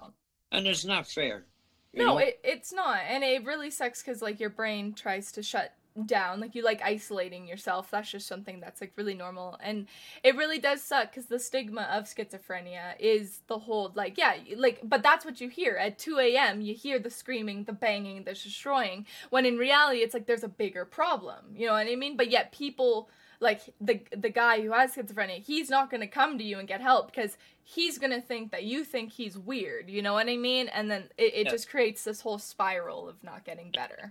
and it's not fair. You No, it, it's not. And it really sucks because, like, your brain tries to shut down. Like, you like isolating yourself. That's just something that's, like, really normal. And it really does suck because the stigma of schizophrenia is the whole, like, yeah, like, but that's what you hear. At 2 a.m., you hear the screaming, the banging, the destroying. When in reality, it's like there's a bigger problem. You know what I mean? But yet, people. Like the the guy who has schizophrenia, he's not gonna come to you and get help because he's gonna think that you think he's weird. You know what I mean? And then it, it Yeah. just creates this whole spiral of not getting better.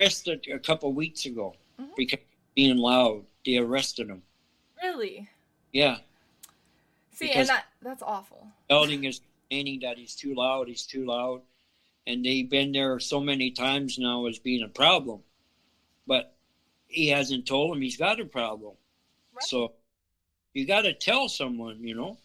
arrested a couple weeks ago Mhm. because being loud. They arrested him. Really? Yeah. See, Because- and that that's awful. Yelling is complaining that he's too loud, he's too loud. And they've been there so many times now as being a problem. He hasn't told him he's got a problem. Right. So you got to tell someone, you know?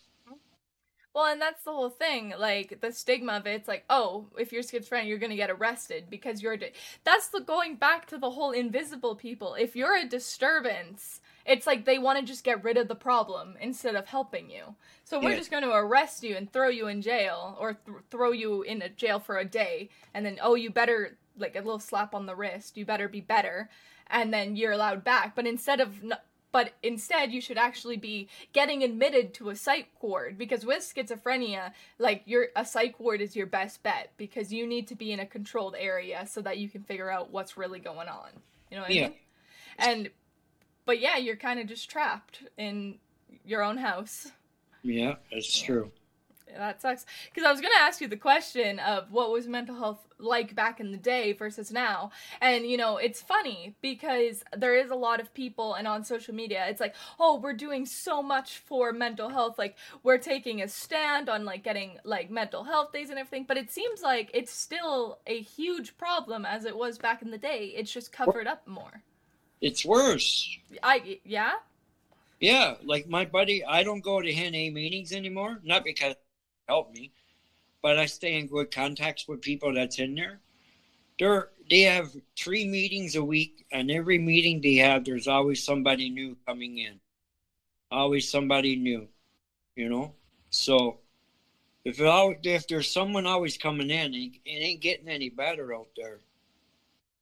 Well, and that's the whole thing. Like the stigma of it, it's like, oh, if you're schizophrenic, you're gonna get arrested because you're. Di- that's the going back to the whole invisible people. If you're a disturbance, it's like they want to just get rid of the problem instead of helping you. So we're Yeah. just going to arrest you and throw you in jail, or th- throw you in a jail for a day, and then oh, you better like a little slap on the wrist. You better be better, and then you're allowed back. But instead of n- but instead you should actually be getting admitted to a psych ward because with schizophrenia like your a psych ward is your best bet because you need to be in a controlled area so that you can figure out what's really going on you know what Yeah. i mean and but yeah you're kind of just trapped in your own house Yeah, that's Yeah. true. that sucks because i was going to ask you the question of what was mental health like back in the day versus now and you know it's funny because there is a lot of people and on social media it's like oh we're doing so much for mental health like we're taking a stand on like getting like mental health days and everything but it seems like it's still a huge problem as it was back in the day it's just covered up more It's worse. i yeah Yeah, like my buddy, I don't go to NA meetings anymore. Not because help me, but I stay in good contacts with people that's in there. They're they have three meetings a week, and every meeting they have, there's always somebody new coming in. Always somebody new, you know. So if it, if there's someone always coming in, it ain't getting any better out there.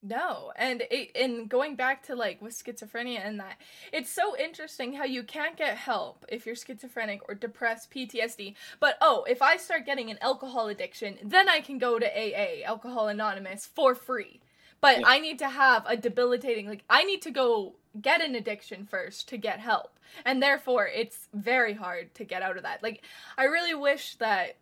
No, and it, and going back to like with schizophrenia and that, it's so interesting how you can't get help if you're schizophrenic or depressed, PTSD. But oh, if I start getting an alcohol addiction, then I can go to AA, Alcohol Anonymous, for free. But Yeah. I need to have a debilitating like I need to go get an addiction first to get help. And therefore, it's very hard to get out of that. Like I really wish that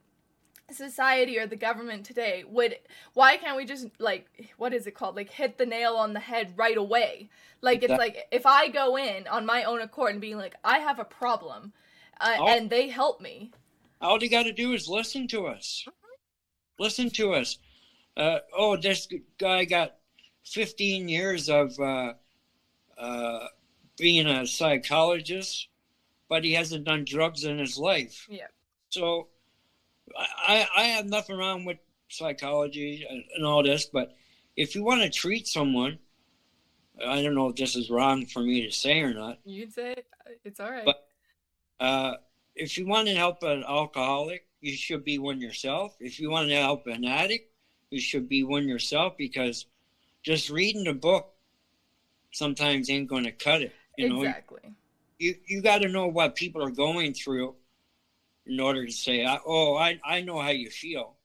society or the government today would why can't we just like what is it called like hit the nail on the head right away like it's That- like if i go in on my own accord and being like i have a problem uh, Oh. and they help me All you got to do is listen to us. Listen to us. Uh, oh, this guy got 15 years of uh, uh, being a psychologist, but he hasn't done drugs in his life. Yeah. So I, I have nothing wrong with psychology and, and all this, but if you want to treat someone, I don't know if this is wrong for me to say or not. you'd say it's all right But- Uh, if you want to help an alcoholic, you should be one yourself. If you want to help an addict, you should be one yourself because just reading a book sometimes ain't going to cut it. You know, exactly you, you got to know what people are going through in order to say, oh, I, I know how you feel.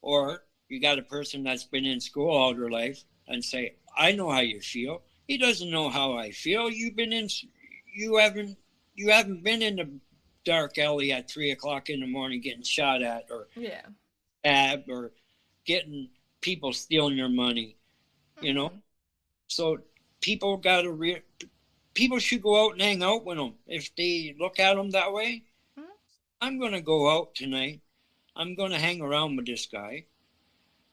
Or you got a person that's been in school all their life and say, I know how you feel. He doesn't know how I feel. You've been in, you haven't, you haven't been in the dark alley at three o'clock in the morning getting shot at or yeah stabbed or getting people stealing your money. You know? Mhm. So people got to re- people should go out and hang out with them if they look at them that way. I'm going to go out tonight. I'm going to hang around with this guy,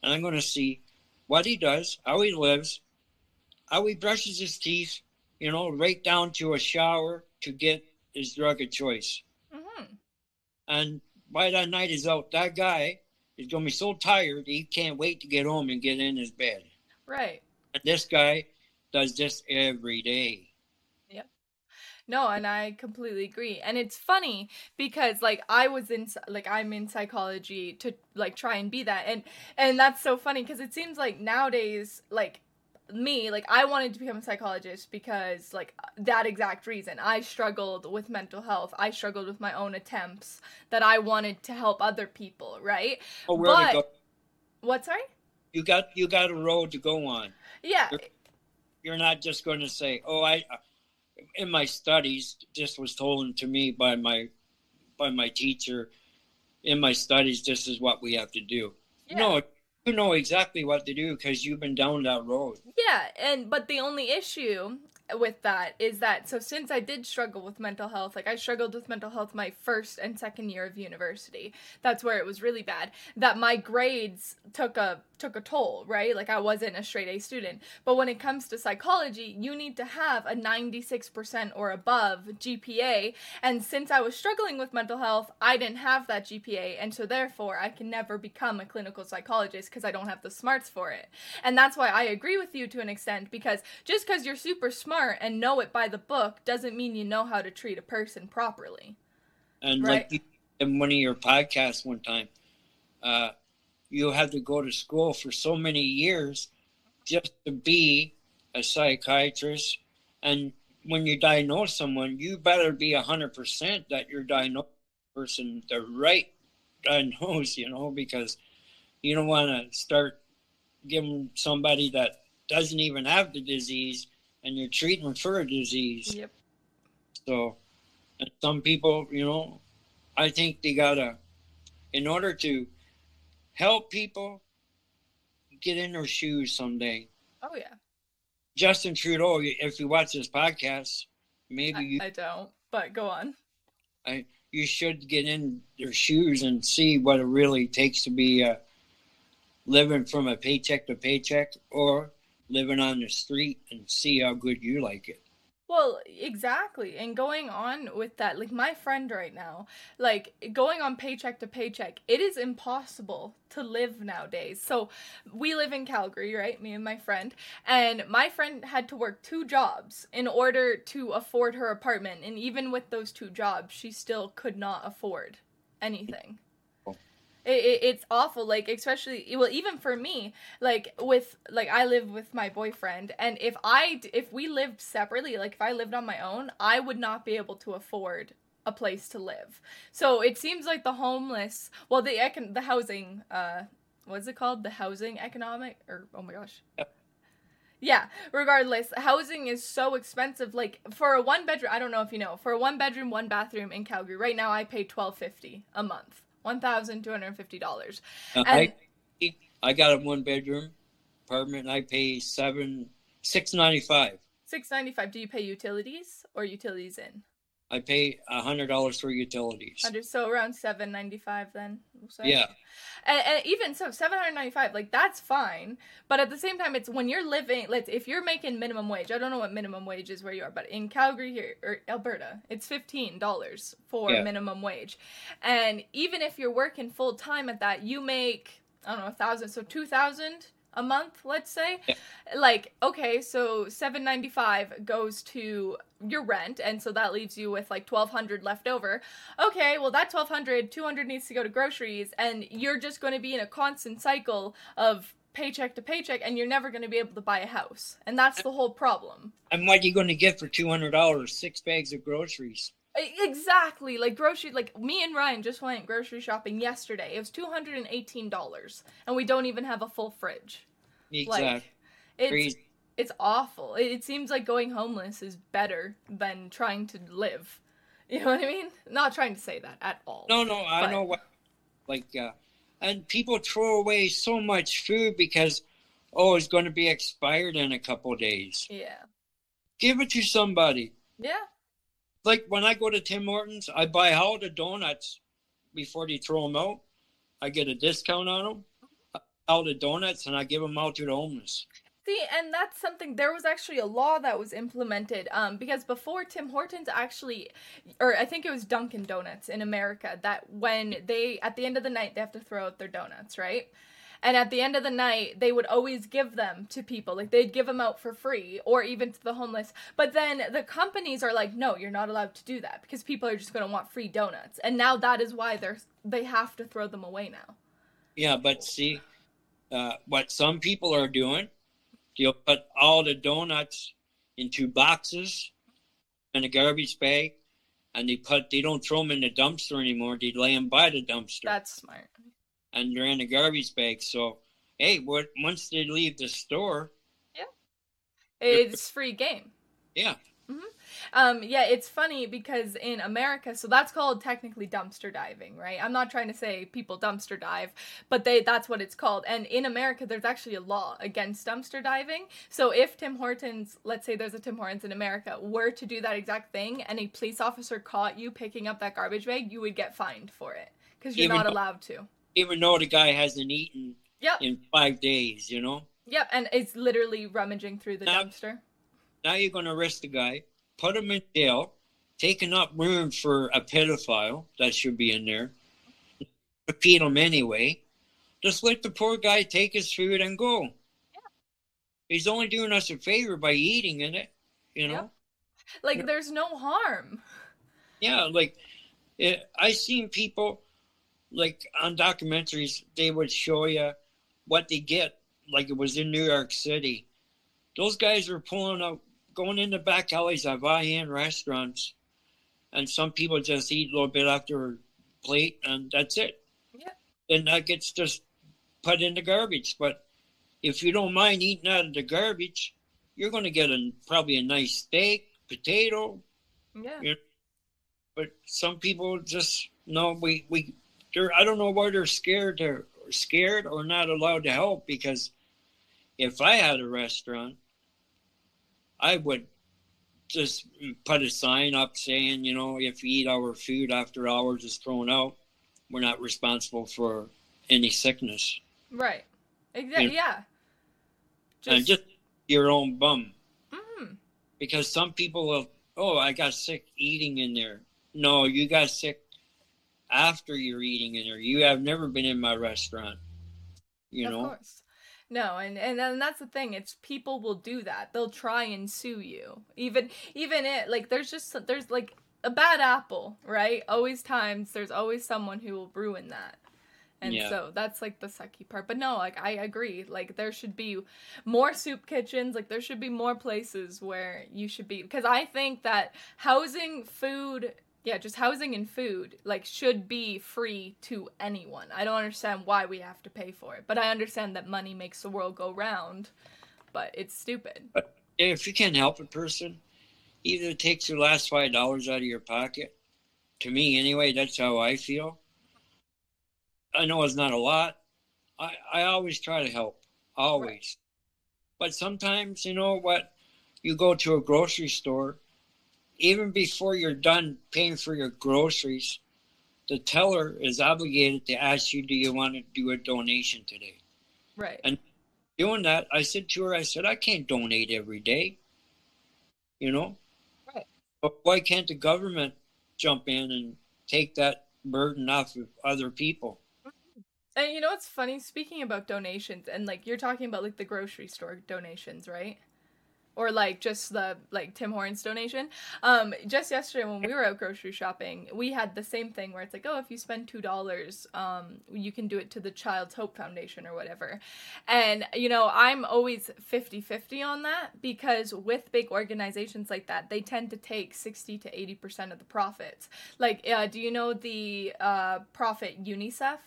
and I'm going to see what he does, how he lives, how he brushes his teeth. You know, right down to a shower to get his drug of choice. Mhm. And by that night he's out, that guy is going to be so tired he can't wait to get home and get in his bed. right And this guy does this every day. No, and I completely agree. And it's funny because like I was in like I'm in psychology to like try and be that. And and that's so funny because it seems like nowadays like me like I wanted to become a psychologist because like that exact reason. I struggled with mental health. I struggled with my own attempts that I wanted to help other people, right? Oh, where But- go? What sorry? You got you got a road to go on. Yeah. You're not just going to say, "Oh, I." In my studies, this was told to me by my by my teacher. In my studies, this is what we have to do. Yeah. No, you know exactly what to do because you've been down that road. Yeah, and but the only issue with that is that so since I did struggle with mental health, like I struggled with mental health my first and second year of university. That's where it was really bad. That my grades took a took a toll, right? Like I wasn't a straight A student. But when it comes to psychology, you need to have a 96% or above GPA. And since I was struggling with mental health, I didn't have that GPA. And so therefore, I can never become a clinical psychologist because I don't have the smarts for it. And that's why I agree with you to an extent because just because you're super smart and know it by the book doesn't mean you know how to treat a person properly. And right? like in one of your podcasts one time, uh, you have to go to school for so many years just to be a psychiatrist. And when you diagnose someone, you better be 100% that you're diagnosed person the right diagnose, you know, because you don't want to start giving somebody that doesn't even have the disease and you're treating for a disease. Yep. So, some people, you know, I think they gotta, in order to help people get in their shoes someday. Oh yeah. Justin Trudeau, if you watch this podcast, maybe I, you I don't, but go on. I you should get in their shoes and see what it really takes to be uh, living from a paycheck to paycheck or living on the street and see how good you like it. Well, exactly. And going on with that, like my friend right now, like going on paycheck to paycheck, it is impossible to live nowadays. So we live in Calgary, right? Me and my friend. And my friend had to work two jobs in order to afford her apartment. And even with those two jobs, she still could not afford anything. It, it, it's awful like especially well even for me like with like i live with my boyfriend and if i if we lived separately like if i lived on my own i would not be able to afford a place to live so it seems like the homeless well the econ the housing uh what's it called the housing economic or oh my gosh yep. Yeah, regardless, housing is so expensive. Like for a one bedroom, I don't know if you know, for a one bedroom, one bathroom in Calgary, right now I pay twelve fifty a month one thousand two hundred fifty dollars. Uh, I I got a one bedroom apartment. and I pay seven six ninety five. Six ninety five. Do you pay utilities or utilities in? I pay a hundred dollars for utilities. So around seven ninety five then. Yeah. And, and, even so, seven hundred ninety five, like that's fine. But at the same time, it's when you're living. Let's if you're making minimum wage. I don't know what minimum wage is where you are, but in Calgary here or Alberta, it's fifteen dollars for yeah. minimum wage. And even if you're working full time at that, you make I don't know a thousand, so two thousand a month, let's say. Yeah. Like, okay, so 795 goes to your rent and so that leaves you with like 1200 left over. Okay, well that 1200, 200 needs to go to groceries and you're just going to be in a constant cycle of paycheck to paycheck and you're never going to be able to buy a house. And that's the whole problem. And what are you going to get for $200? Six bags of groceries. Exactly. Like grocery like me and Ryan just went grocery shopping yesterday. It was $218 and we don't even have a full fridge. Exactly. Like it's Crazy. it's awful. It, it seems like going homeless is better than trying to live. You know what I mean? Not trying to say that at all. No, no, I but... know what like uh and people throw away so much food because oh, it's going to be expired in a couple days. Yeah. Give it to somebody. Yeah like when I go to Tim Hortons, I buy all the donuts before they throw them out. I get a discount on them, all the donuts, and I give them out to the homeless. See, and that's something. There was actually a law that was implemented um, because before Tim Hortons actually, or I think it was Dunkin' Donuts in America, that when they at the end of the night they have to throw out their donuts, right? And at the end of the night, they would always give them to people. Like they'd give them out for free or even to the homeless. But then the companies are like, no, you're not allowed to do that because people are just going to want free donuts. And now that is why they're they have to throw them away now. Yeah, but see, uh, what some people are doing, they'll put all the donuts into boxes in a garbage bag, and they put they don't throw them in the dumpster anymore. They lay them by the dumpster. That's smart and they're in a garbage bag. So, hey, what once they leave the store, yeah, it's free game. Yeah. Mm-hmm. Um, yeah, it's funny because in America, so that's called technically dumpster diving, right? I'm not trying to say people dumpster dive, but they that's what it's called. And in America, there's actually a law against dumpster diving. So if Tim Hortons, let's say there's a Tim Hortons in America, were to do that exact thing, and a police officer caught you picking up that garbage bag, you would get fined for it because you're Even not allowed to. Even though the guy hasn't eaten Yep. in five days, you know. Yep, and it's literally rummaging through the Now- dumpster. Now you're going to arrest the guy, put him in jail, taking up room for a pedophile that should be in there, feed him anyway. Just let the poor guy take his food and go. He's only doing us a favor by eating in it, you know. Yep. Like, Yeah. there's no harm. Yeah, like it, I seen people like on documentaries. They would show you what they get. Like it was in New York City. Those guys were pulling out, going in the back alleys of high-end restaurants, and some people just eat a little bit off their plate, and that's it. Yeah. And that gets just put in the garbage. But if you don't mind eating out of the garbage, you're going to get a probably a nice steak, potato, Yeah. Yeah. but some people just no we we they're i don't know why they're scared to scared or not allowed to help because if i had a restaurant i would just put a sign up saying you know if you eat our food after hours is thrown out we're not responsible for any sickness Right. Exactly. Yeah. and just your own bum Mhm. because some people will oh i got sick eating in there no you got sick after you're eating in there you have never been in my restaurant you of know course. No, and, and and that's the thing. It's people will do that. They'll try and sue you. Even even it like there's just there's like a bad apple, right? Always times there's always someone who will ruin that. And Yeah. so that's like the sucky part. But no, like I agree. Like there should be more soup kitchens. Like there should be more places where you should be because I think that housing, food, yeah, just housing and food like should be free to anyone. I don't understand why we have to pay for it, but I understand that money makes the world go round. But it's stupid. if you can't help a person either it takes your last five dollars out of your pocket to me anyway that's how i feel i know it's not a lot i i always try to help always but sometimes you know what you go to a grocery store even before you're done paying for your groceries the teller is obligated to ask you do you want to do a donation today Right. And- doing that, I said to her, I said, I can't donate every day. You know? Right. But why can't the government jump in and take that burden off of other people? And you know what's funny? Speaking about donations, and like you're talking about like the grocery store donations, right? Or like just the like Tim Hortons donation. Um, just yesterday when we were out grocery shopping, we had the same thing where it's like, oh, if you spend two dollars, um, you can do it to the Child's Hope Foundation or whatever. And you know, I'm always 50-50 on that because with big organizations like that, they tend to take sixty to eighty percent of the profits. Like, uh, do you know the uh, profit UNICEF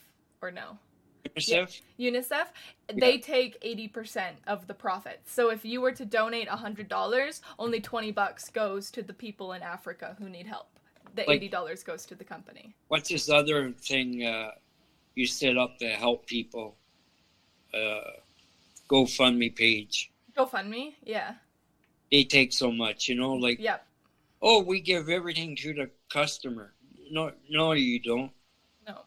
or no? UNICEF? UNICEF, they take 80% of the profits. So if you were to donate $100, only 20 bucks goes to the people in Africa who need help. The Like- $80 goes to the company. What's this other thing uh, you set up to help people? Uh, GoFundMe page. GoFundMe? Yeah. They take so much, you know, like, Yep. oh, we give everything to the customer. No, no, you don't. No.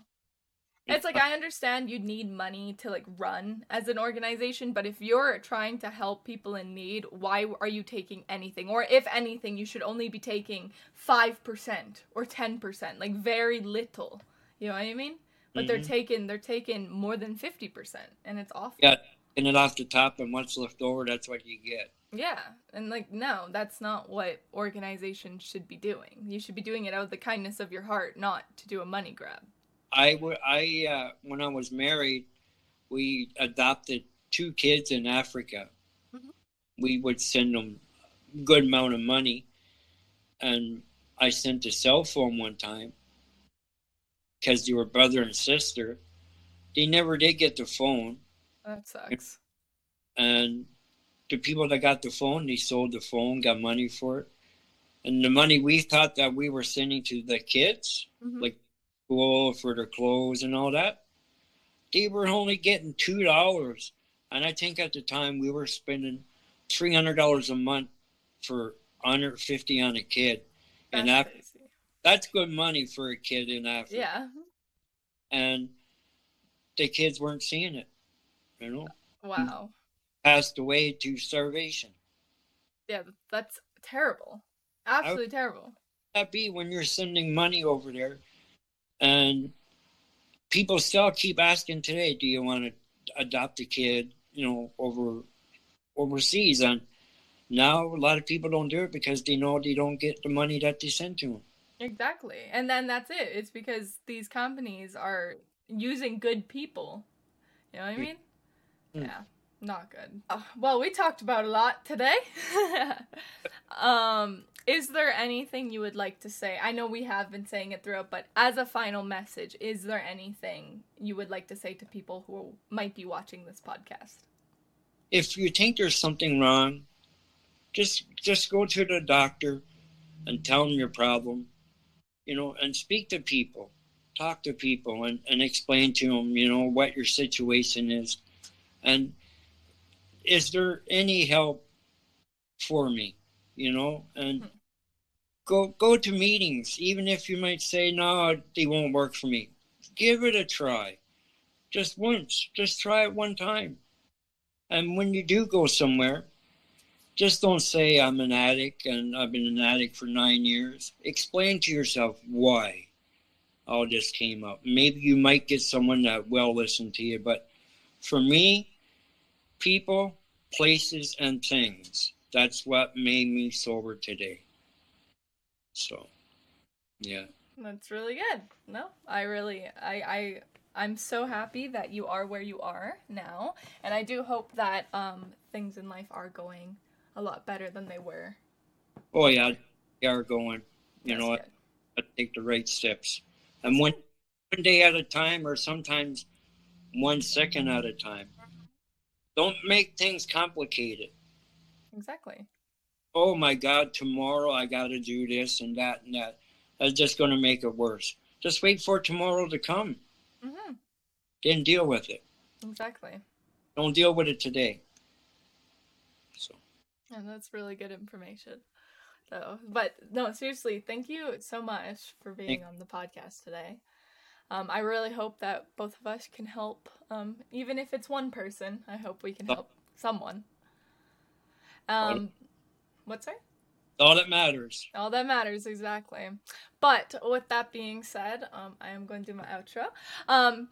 It's like I understand you'd need money to like run as an organization, but if you're trying to help people in need, why are you taking anything? Or if anything, you should only be taking 5% or 10%, like very little. You know what I mean? But they're Mhm. taking they're taking more than 50% and it's awful. Yeah. And it off the top, and what's left over, that's what you get. Yeah, and like no, that's not what organizations should be doing. You should be doing it out of the kindness of your heart, not to do a money grab. I I uh, when I was married, we adopted two kids in Africa. Mhm. We would send them a good amount of money, and I sent a cell phone one time because they were brother and sister. They never did get the phone, That sucks. and the people that got the phone, they sold the phone, got money for it, and the money we thought that we were sending to the kids, Mhm. like school for their clothes and all that, they were only getting two dollars. And I think at the time we were spending three hundred dollars a month for hundred fifty on a kid, and That's that crazy. that's good money for a kid in Africa. Yeah. And the kids weren't seeing it, you know, Wow. passed away to starvation. Yeah, that's terrible. Absolutely terrible. that be when you're sending money over there and people still keep asking today do you want to adopt a kid you know over overseas and now a lot of people don't do it because they know they don't get the money that they send to them Exactly. And then that's it. It's because these companies are using good people. You know what I mean? Mm. Yeah. Not good. Uh, well, we talked about a lot today. um, is there anything you would like to say? I know we have been saying it throughout, but as a final message, is there anything you would like to say to people who might be watching this podcast? if you think there's something wrong just just go to the doctor and tell them your problem you know and speak to people talk to people and, and explain to them you know what your situation is and is there any help for me you know and Hmm. go go to meetings even if you might say no they won't work for me give it a try just once just try it one time and when you do go somewhere, just don't say I'm an addict and I've been an addict for nine years. Explain to yourself why all this came up. Maybe you might get someone that will listen to you, but for me, people, places, and things. That's what made me sober today. So, yeah. That's really good. No, I really, I, I, I'm so happy that you are where you are now, and I do hope that um things in life are going a lot better than they were. Oh, yeah. They are going. You That's know, good. I take the right steps. And one, one day at a time, or sometimes one second at a time. Don't make things complicated. Exactly. Oh my God, tomorrow I got to do this and that and that. That's just going to make it worse. Just wait for tomorrow to come. Mm-hmm. Then deal with it. Exactly. Don't deal with it today. So, And that's really good information. So, but no, seriously, thank you so much for being on the podcast today. Um, I really hope that both of us can help, um, even if it's one person. I hope we can help someone. Um, what's that? all that matters. All that matters, exactly. But with that being said, um, I am going to do my outro. Um,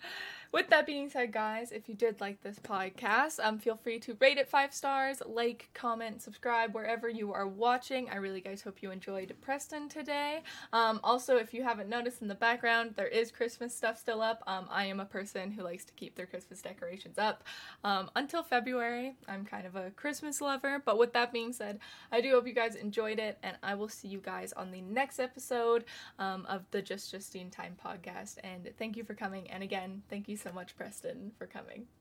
with that being said, guys, if you did like this podcast, um, feel free to rate it five stars, like, comment, subscribe wherever you are watching. I really, guys, hope you enjoyed Preston today. Um, also, if you haven't noticed in the background, there is Christmas stuff still up. Um, I am a person who likes to keep their Christmas decorations up um, until February. I'm kind of a Christmas lover. But with that being said, I do hope you guys enjoyed it, and I will see you guys on the next episode um, of the Just Justine Time podcast. And thank you for coming. And again, thank you so much, Preston, for coming.